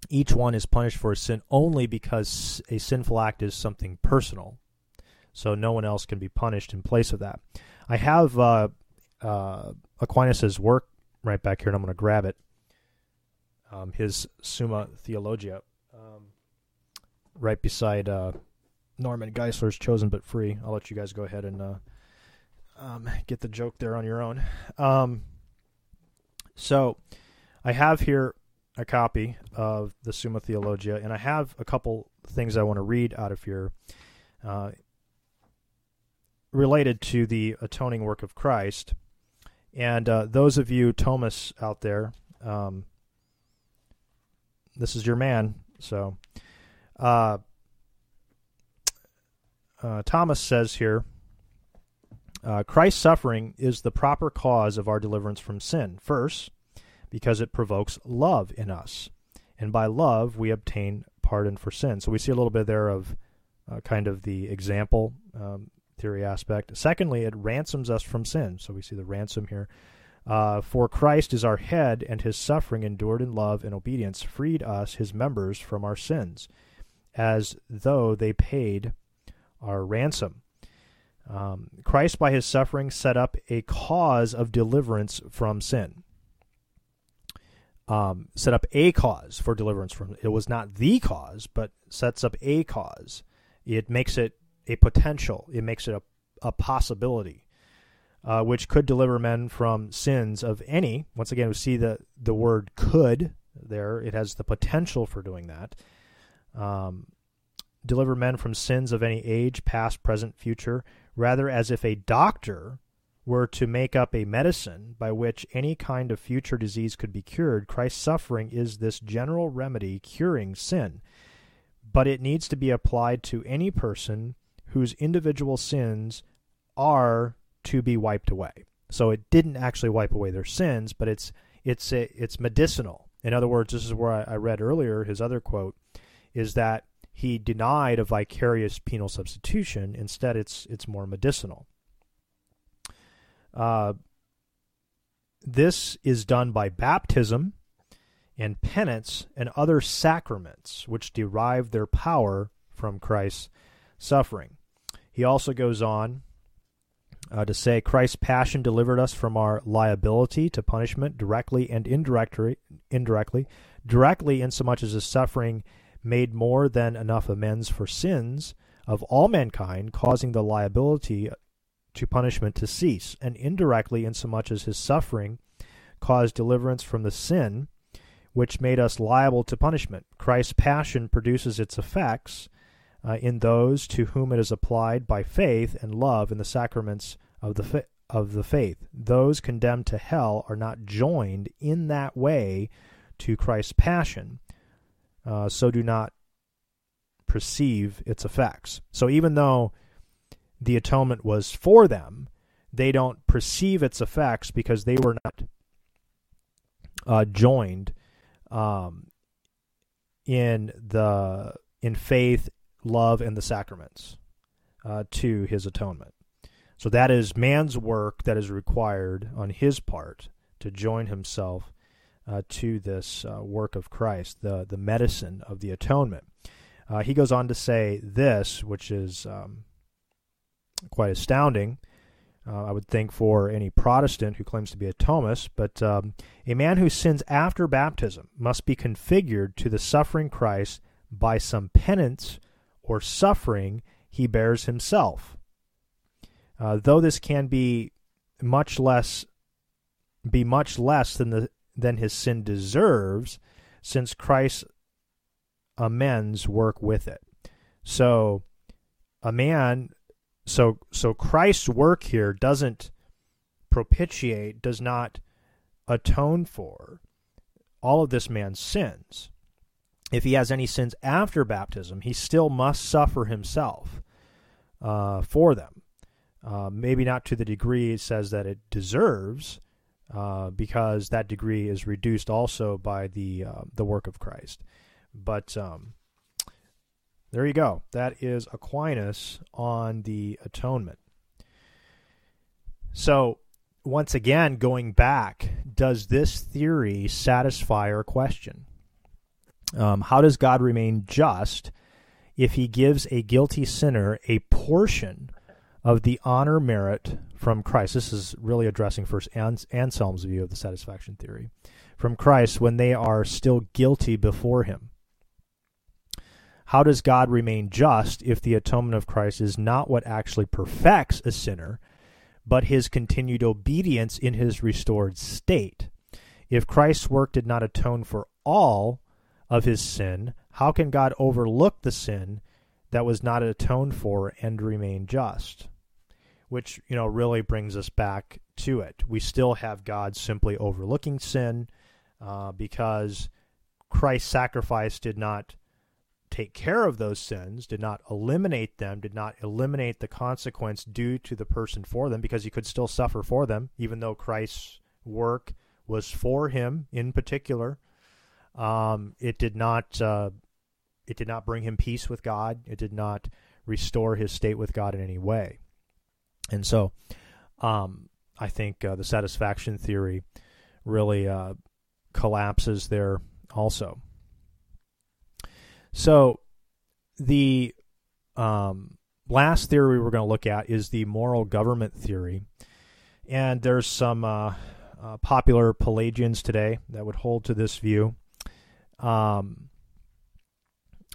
each one is punished for a sin only because a sinful act is something personal so no one else can be punished in place of that. I have uh, uh, Aquinas's work right back here, and I'm going to grab it. Um, his Summa Theologia, um, right beside uh, Norman Geisler's Chosen but Free. I'll let you guys go ahead and uh, um, get the joke there on your own. Um, so I have here a copy of the Summa Theologia, and I have a couple things I want to read out of here uh, related to the atoning work of Christ. And uh, those of you Thomists out there, um, this is your man. So, uh, uh, Thomas says here uh, Christ's suffering is the proper cause of our deliverance from sin. First, because it provokes love in us. And by love, we obtain pardon for sin. So we see a little bit there of uh, kind of the example um, theory aspect. Secondly, it ransoms us from sin. So we see the ransom here. Uh, for Christ is our head, and his suffering endured in love and obedience freed us, his members, from our sins, as though they paid our ransom. Um, Christ, by his suffering, set up a cause of deliverance from sin. Um, set up a cause for deliverance from it was not the cause, but sets up a cause. It makes it a potential. It makes it a, a possibility, uh, which could deliver men from sins of any. Once again, we see the the word "could" there. It has the potential for doing that. Um, deliver men from sins of any age, past, present, future, rather as if a doctor were to make up a medicine by which any kind of future disease could be cured, Christ's suffering is this general remedy curing sin. But it needs to be applied to any person whose individual sins are to be wiped away. So it didn't actually wipe away their sins, but it's it's a, it's medicinal. In other words, this is where I, I read earlier his other quote is that he denied a vicarious penal substitution. Instead, it's it's more medicinal. Uh, this is done by baptism and penance and other sacraments which derive their power from Christ's suffering. He also goes on uh, to say Christ's passion delivered us from our liability to punishment directly and indirectly, indirectly, directly in so much as his suffering made more than enough amends for sins of all mankind, causing the liability to punishment to cease, and indirectly, insomuch as his suffering caused deliverance from the sin which made us liable to punishment. Christ's passion produces its effects uh, in those to whom it is applied by faith and love in the sacraments of the of the faith. Those condemned to hell are not joined in that way to Christ's passion, uh, so do not perceive its effects. So even though the atonement was for them, they don't perceive its effects because they were not uh, joined um, in the in faith, love, and the sacraments uh, to his atonement. So that is man's work that is required on his part to join himself uh, to this uh, work of Christ, the the medicine of the atonement. Uh, he goes on to say this, which is um, quite astounding. Uh, I would think for any Protestant who claims to be a Thomist, but um, a man who sins after baptism must be configured to the suffering Christ by some penance or suffering he bears himself. Uh, though this can be much less be much less than the than his sin deserves, since Christ amends work with it. So a man so so Christ's work here doesn't propitiate, does not atone for all of this man's sins. If he has any sins after baptism, he still must suffer himself uh, for them. Uh, maybe not to the degree it says that it deserves, uh, because that degree is reduced also by the uh, the work of Christ. But um, there you go. That is Aquinas on the atonement. So, once again, going back, does this theory satisfy our question? Um, how does God remain just if he gives a guilty sinner a portion of the honor merit from Christ? This is really addressing first Anselm's view of the satisfaction theory. From Christ when they are still guilty before him. How does God remain just if the atonement of Christ is not what actually perfects a sinner, but his continued obedience in his restored state. If Christ's work did not atone for all of his sin, how can God overlook the sin that was not atoned for and remain just? Which, you know, really brings us back to it. We still have God simply overlooking sin uh, because Christ's sacrifice did not take care of those sins, did not eliminate them, did not eliminate the consequence due to the person for them, because he could still suffer for them, even though Christ's work was for him in particular. Um, it did not. Uh, it did not bring him peace with God. It did not restore his state with God in any way. And so, um, I think uh, the satisfaction theory really uh, collapses there also. So, the um, last theory we're going to look at is the moral government theory. And there's some uh, uh, popular Pelagians today that would hold to this view. Um,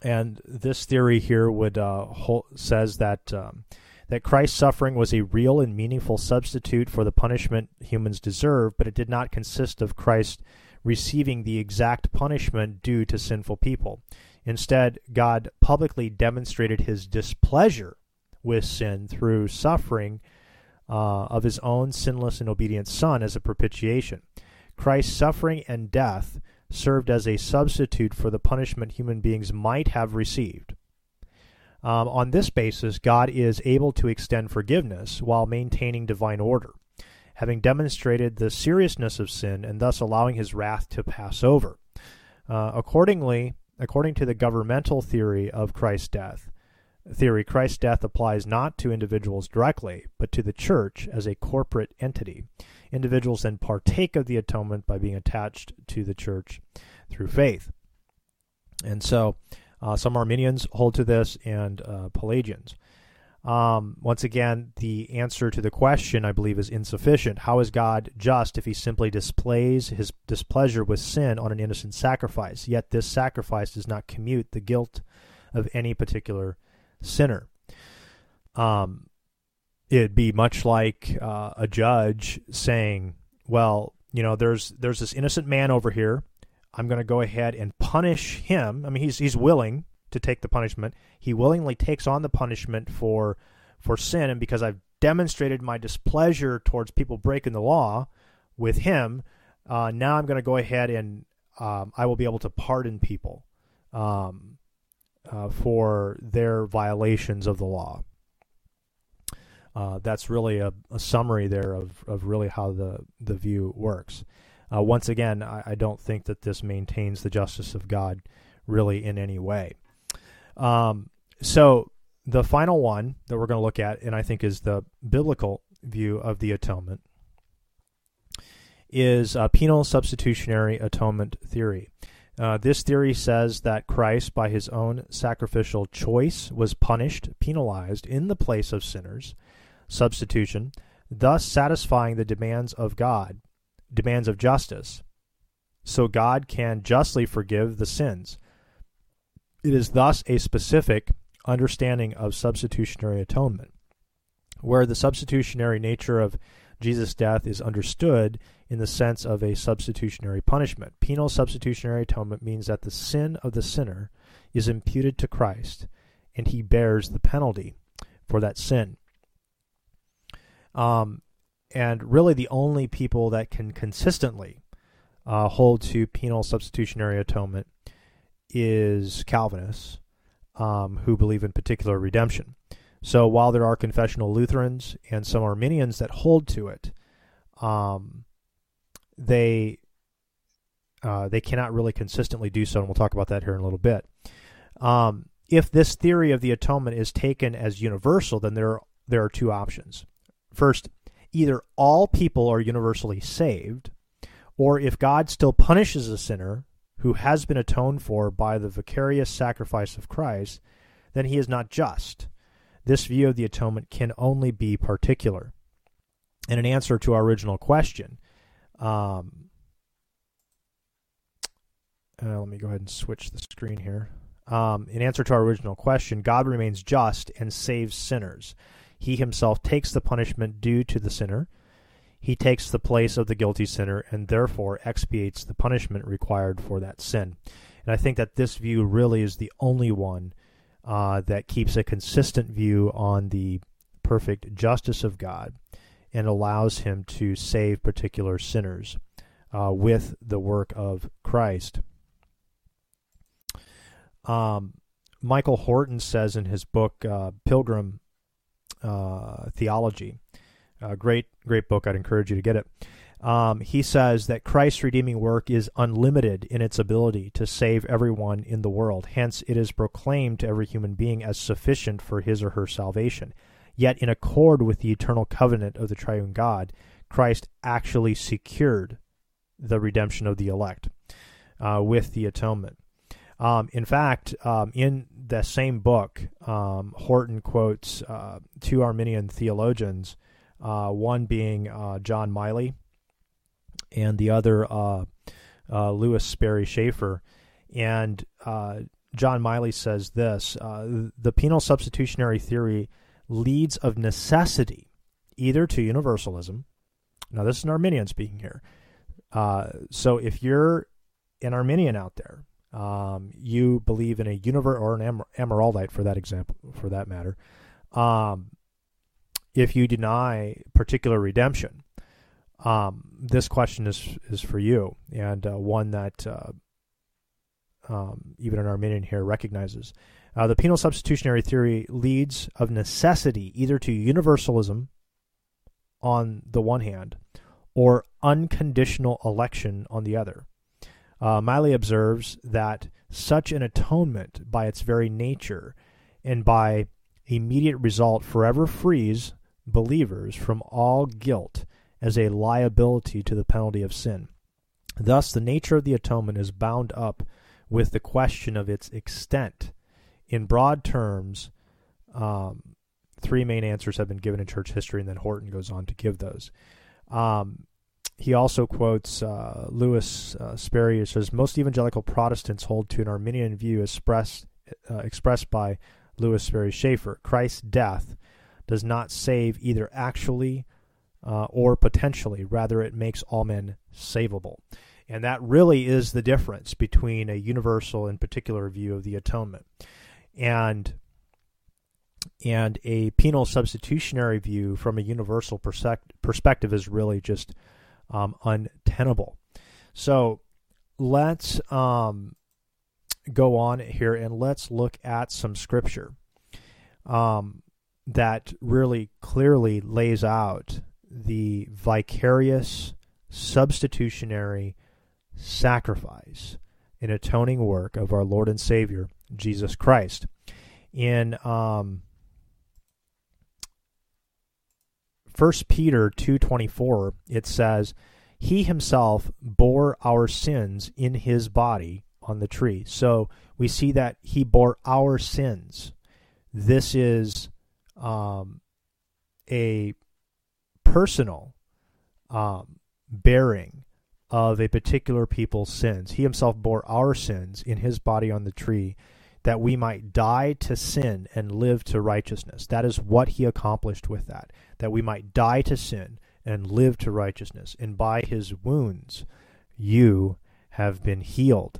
and this theory here would uh, hold, says that um, that Christ's suffering was a real and meaningful substitute for the punishment humans deserve, but it did not consist of Christ receiving the exact punishment due to sinful people. Instead, God publicly demonstrated his displeasure with sin through suffering uh, of his own sinless and obedient Son as a propitiation. Christ's suffering and death served as a substitute for the punishment human beings might have received. Um, on this basis, God is able to extend forgiveness while maintaining divine order, having demonstrated the seriousness of sin and thus allowing his wrath to pass over. Uh, accordingly, according to the governmental theory of Christ's death, theory, Christ's death applies not to individuals directly, but to the church as a corporate entity. Individuals then partake of the atonement by being attached to the church through faith. And so, uh, some Arminians hold to this, and uh, Pelagians. Um, once again, the answer to the question, I believe, is insufficient. How is God just if he simply displays his displeasure with sin on an innocent sacrifice? Yet this sacrifice does not commute the guilt of any particular sinner. Um, it'd be much like uh, a judge saying, "Well, you know, there's there's this innocent man over here. I'm going to go ahead and punish him. I mean, he's he's willing to take the punishment. He willingly takes on the punishment for for sin, and because I've demonstrated my displeasure towards people breaking the law with him, uh, now I'm going to go ahead and um, I will be able to pardon people um, uh, for their violations of the law. Uh, that's really a, a, summary there of, of really how the, the view works. Uh, once again, I, I, don't think that this maintains the justice of God really in any way. Um, so the final one that we're going to look at, and I think is the biblical view of the atonement, is a penal substitutionary atonement theory. Uh, this theory says that Christ, by his own sacrificial choice, was punished, penalized in the place of sinners, substitution, thus satisfying the demands of God, demands of justice, so God can justly forgive the sins. It is thus a specific understanding of substitutionary atonement, where the substitutionary nature of Jesus' death is understood in the sense of a substitutionary punishment. Penal substitutionary atonement means that the sin of the sinner is imputed to Christ, and he bears the penalty for that sin. Um, and really, the only people that can consistently uh, hold to penal substitutionary atonement is Calvinists um, who believe in particular redemption. So while there are confessional Lutherans and some Arminians that hold to it, um, they uh, they cannot really consistently do so, and we'll talk about that here in a little bit. Um, if this theory of the atonement is taken as universal, then there are, there are two options. First, either all people are universally saved, or if God still punishes a sinner, who has been atoned for by the vicarious sacrifice of Christ, then he is not just. This view of the atonement can only be particular. And in answer to our original question, um, uh, let me go ahead and switch the screen here. Um, in answer to our original question, God remains just and saves sinners. He himself takes the punishment due to the sinner. He takes the place of the guilty sinner and therefore expiates the punishment required for that sin. And I think that this view really is the only one uh, that keeps a consistent view on the perfect justice of God and allows him to save particular sinners uh, with the work of Christ. Um, Michael Horton says in his book uh, Pilgrim uh, Theology, a great great book. I'd encourage you to get it. Um, he says that Christ's redeeming work is unlimited in its ability to save everyone in the world. Hence, it is proclaimed to every human being as sufficient for his or her salvation. Yet, in accord with the eternal covenant of the triune God, Christ actually secured the redemption of the elect uh, with the atonement. Um, in fact, um, in the same book, um, Horton quotes uh, two Arminian theologians, uh, one being uh, John Miley and the other uh, uh, Lewis Sperry Chafer. And John Miley says this The penal substitutionary theory leads of necessity either to universalism. Now, this is an Arminian speaking here. so if you're an Arminian out there, um, you believe in a universe or an Am- Amyraldite for that example, for that matter, um, if you deny particular redemption, um, this question is is for you, and uh, one that uh, um, even an Arminian here recognizes. Uh, the penal substitutionary theory leads of necessity either to universalism on the one hand, or unconditional election on the other. Uh, Miley observes that such an atonement, by its very nature and by immediate result, forever frees believers from all guilt as a liability to the penalty of sin. Thus, the nature of the atonement is bound up with the question of its extent. In broad terms, um, three main answers have been given in church history, and then Horton goes on to give those. Um, he also quotes uh, Lewis uh, Sperry, who says most evangelical Protestants hold to an Arminian view expressed uh, expressed by Lewis Sperry Chafer. Christ's death does not save either actually uh, or potentially; rather, it makes all men savable. And that really is the difference between a universal and particular view of the atonement, and and a penal substitutionary view from a universal perspective is really just um, untenable. So let's um, go on here and let's look at some scripture um, that really clearly lays out the vicarious substitutionary sacrifice and atoning work of our Lord and Savior Jesus Christ. In um, 1 Peter 2:24 it says he himself bore our sins in his body on the tree. So we see that he bore our sins. This is um, a personal um, bearing of a particular people's sins. He himself bore our sins in his body on the tree that we might die to sin and live to righteousness. That is what he accomplished with that, that we might die to sin and live to righteousness. And by his wounds, you have been healed.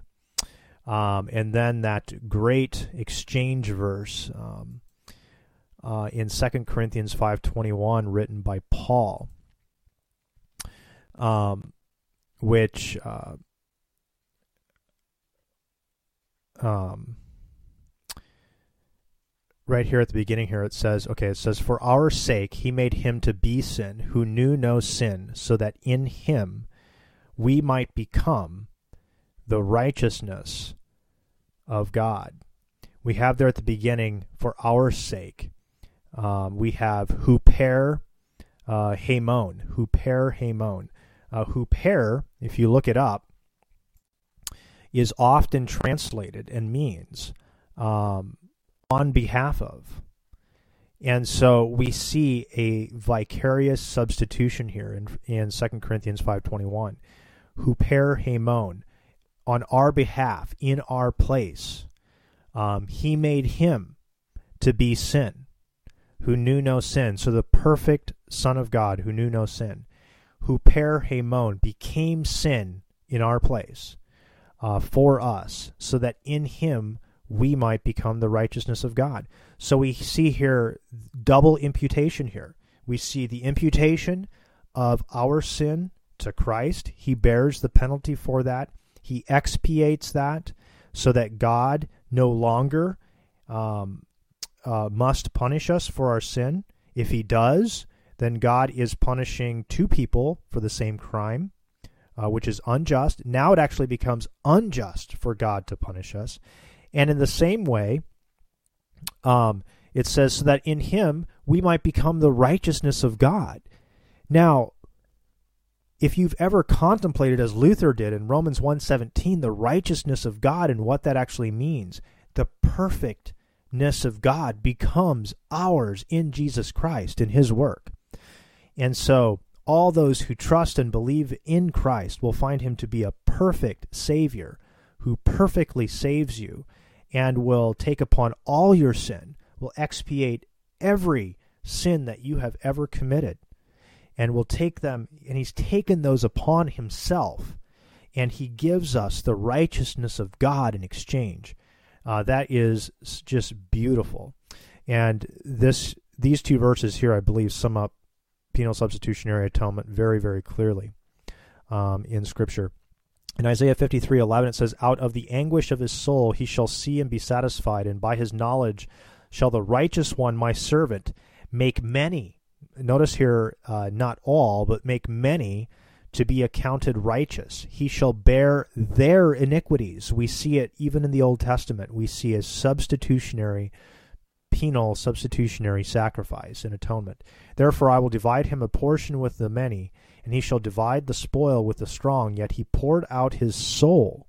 Um, and then that great exchange verse um, uh, in 2 Corinthians 5.21 written by Paul, um, which uh, um, right here at the beginning here it says okay it says for our sake he made him to be sin who knew no sin so that in him we might become the righteousness of god. We have there at the beginning for our sake um, we have huper uh, hemon huper hemon uh, huper if you look it up is often translated and means um, on behalf of. And so we see a vicarious substitution here in, in 2 Corinthians 5.21. Huper hemon, on our behalf, in our place. Um, he made him to be sin, who knew no sin. So the perfect Son of God who knew no sin, who per Hamon became sin in our place uh, for us, so that in him we might become the righteousness of God. So we see here double imputation here. We see the imputation of our sin to Christ. He bears the penalty for that. He expiates that so that God no longer um, uh, must punish us for our sin. If he does, then God is punishing two people for the same crime, uh, which is unjust. Now it actually becomes unjust for God to punish us. And in the same way, um, it says, so that in him we might become the righteousness of God. Now, if you've ever contemplated as Luther did in Romans 1:17 the righteousness of God and what that actually means, the perfectness of God becomes ours in Jesus Christ in his work. And so all those who trust and believe in Christ will find him to be a perfect savior who perfectly saves you and will take upon all your sin, will expiate every sin that you have ever committed, and will take them, and He's taken those upon Himself, and He gives us the righteousness of God in exchange. Uh, that is just beautiful. And this these two verses here, I believe, sum up penal substitutionary atonement very, very clearly um, in Scripture. In Isaiah 53:11 it says out of the anguish of his soul he shall see and be satisfied and by his knowledge shall the righteous one my servant make many notice here uh, not all but make many to be accounted righteous he shall bear their iniquities we see it even in the Old Testament we see a substitutionary penal substitutionary sacrifice and atonement therefore I will divide him a portion with the many and he shall divide the spoil with the strong. Yet he poured out his soul.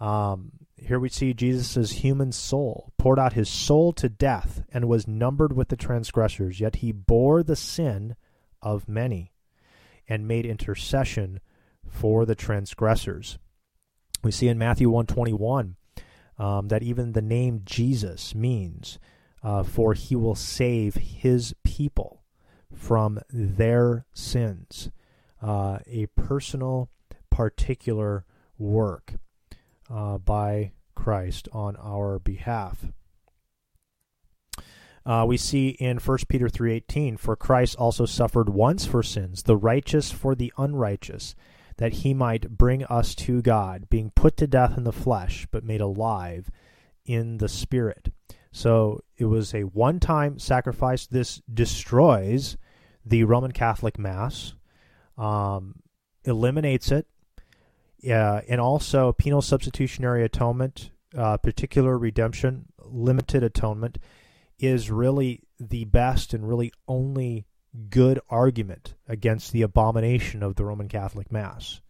Um, here we see Jesus' human soul, poured out his soul to death, and was numbered with the transgressors. Yet he bore the sin of many, and made intercession for the transgressors. We see in Matthew 121 um, that even the name Jesus means, uh, for he will save his people from their sins. Uh, a personal, particular work uh, by Christ on our behalf. Uh, we see in 1 Peter 3:18 for Christ also suffered once for sins the righteous for the unrighteous that he might bring us to God being put to death in the flesh but made alive in the spirit. So it was a one-time sacrifice. This destroys the Roman Catholic Mass, um, eliminates it, uh, and also penal substitutionary atonement, uh, particular redemption, limited atonement, is really the best and really only good argument against the abomination of the Roman Catholic Mass.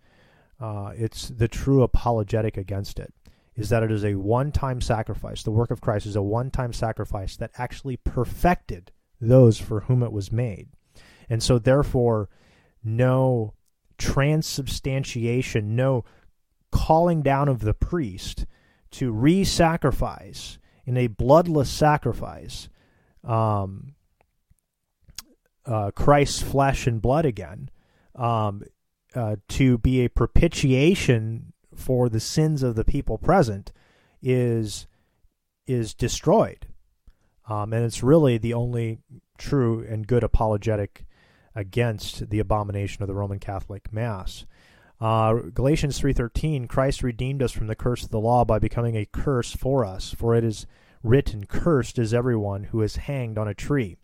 Uh, it's the true apologetic against it is that it is a one-time sacrifice. The work of Christ is a one-time sacrifice that actually perfected those for whom it was made. And so, therefore, no transubstantiation, no calling down of the priest to re sacrifice in a bloodless sacrifice um, uh, Christ's flesh and blood again um, uh, to be a propitiation for the sins of the people present is is destroyed. Um, and it's really the only true and good apologetic against the abomination of the Roman Catholic Mass. Uh, Galatians 3:13 Christ redeemed us from the curse of the law by becoming a curse for us for it is written cursed is everyone who is hanged on a tree.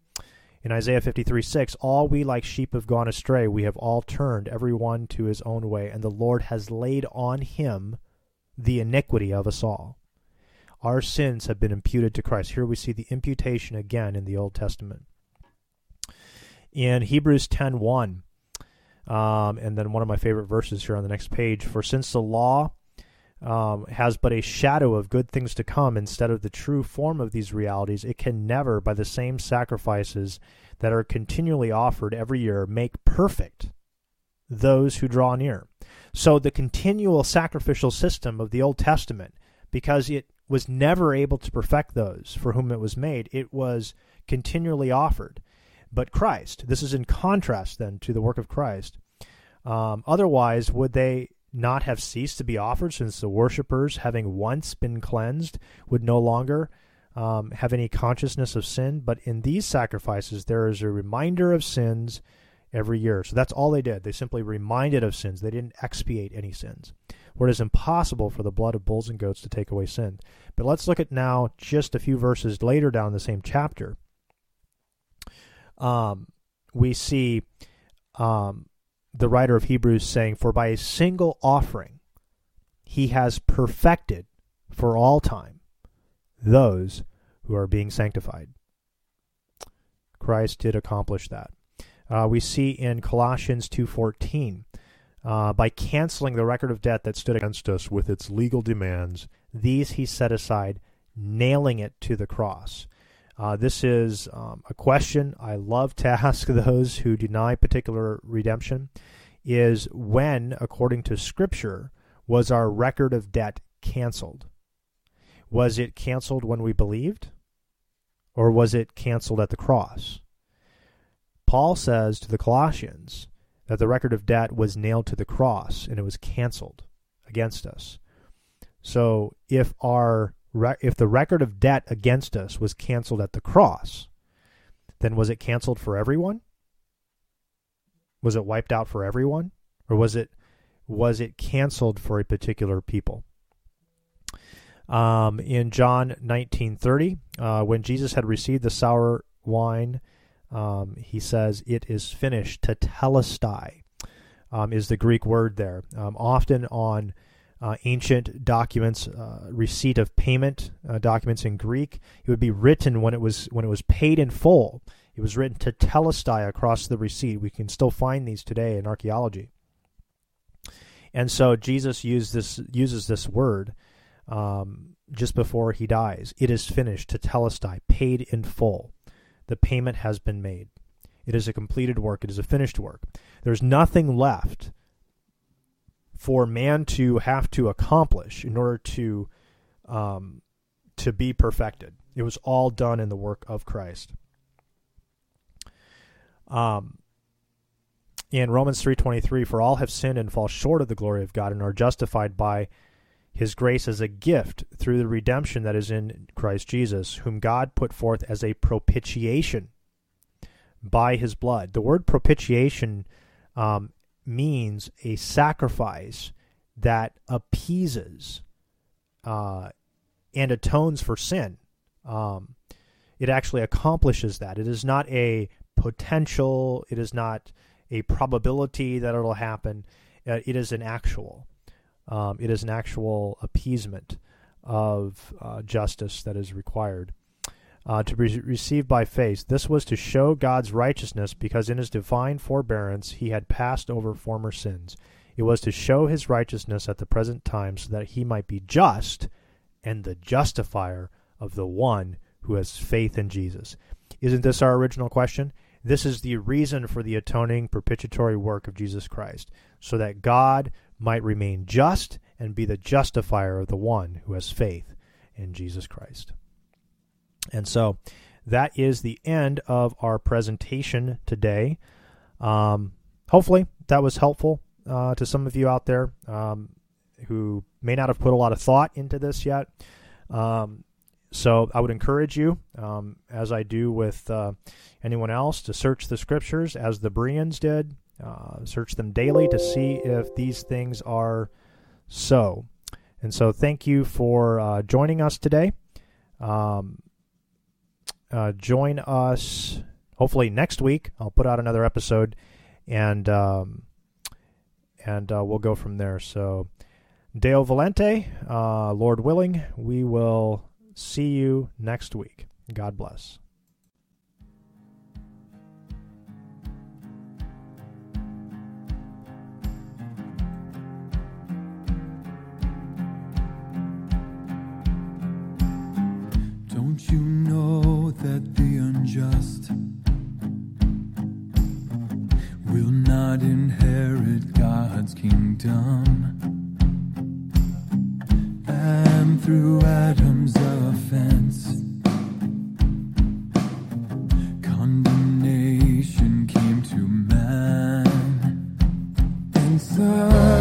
In Isaiah 53:6 all we like sheep have gone astray we have all turned every one to his own way and the Lord has laid on him the iniquity of us all. Our sins have been imputed to Christ. Here we see the imputation again in the Old Testament in Hebrews 10:1. Um, and then one of my favorite verses here on the next page. For since the law um, has but a shadow of good things to come instead of the true form of these realities, it can never, by the same sacrifices that are continually offered every year, make perfect those who draw near. So the continual sacrificial system of the Old Testament, because it was never able to perfect those for whom it was made. It was continually offered. But Christ, this is in contrast then to the work of Christ. Um, otherwise, would they not have ceased to be offered since the worshippers, having once been cleansed, would no longer um, have any consciousness of sin? But in these sacrifices, there is a reminder of sins every year. So that's all they did. They simply reminded of sins. They didn't expiate any sins. For it is impossible for the blood of bulls and goats to take away sin. But let's look at now just a few verses later down the same chapter um, we see um, the writer of Hebrews saying, For by a single offering he has perfected for all time those who are being sanctified. Christ did accomplish that. Uh, we see in Colossians 2.14, uh, by canceling the record of debt that stood against us with its legal demands, these he set aside, nailing it to the cross. Uh, this is um, a question I love to ask those who deny particular redemption is when, according to Scripture, was our record of debt canceled? Was it canceled when we believed? Or was it canceled at the cross? Paul says to the Colossians that the record of debt was nailed to the cross and it was canceled against us. So if our if the record of debt against us was canceled at the cross, then was it canceled for everyone? Was it wiped out for everyone, or was it was it canceled for a particular people? Um, in John nineteen thirty, uh, when Jesus had received the sour wine, um, he says, "It is finished." Tetelestai um, is the Greek word there. Um, often on uh, ancient documents, uh, receipt of payment uh, documents in Greek. It would be written when it was when it was paid in full. It was written tetelestai across the receipt. We can still find these today in archaeology. And so Jesus used this uses this word um, just before he dies. It is finished, tetelestai, paid in full. The payment has been made. It is a completed work. It is a finished work. There's nothing left for man to have to accomplish in order to um, to be perfected. It was all done in the work of Christ. Um, in Romans 3:23 for all have sinned and fall short of the glory of God and are justified by his grace as a gift through the redemption that is in Christ Jesus whom God put forth as a propitiation by his blood. The word propitiation um, means a sacrifice that appeases uh, and atones for sin. Um, it actually accomplishes that. It is not a potential, it is not a probability that it'll happen. Uh, it is an actual. Um, it is an actual appeasement of uh, justice that is required uh, to be received by faith. This was to show God's righteousness because in his divine forbearance he had passed over former sins. It was to show his righteousness at the present time so that he might be just and the justifier of the one who has faith in Jesus. Isn't this our original question? This is the reason for the atoning propitiatory work of Jesus Christ, so that God might remain just and be the justifier of the one who has faith in Jesus Christ. And so that is the end of our presentation today. Um, hopefully, that was helpful uh, to some of you out there um, who may not have put a lot of thought into this yet. Um, so I would encourage you, um, as I do with uh, anyone else, to search the scriptures as the Bereans did. Uh, search them daily to see if these things are so. And so, thank you for uh, joining us today. Um, uh, join us hopefully next week. I'll put out another episode, and um, and uh, we'll go from there. So, Deo volente, uh, Lord willing, we will see you next week. God bless. Don't you know? that the unjust will not inherit God's kingdom. And through Adam's offense. Condemnation came to man, and such.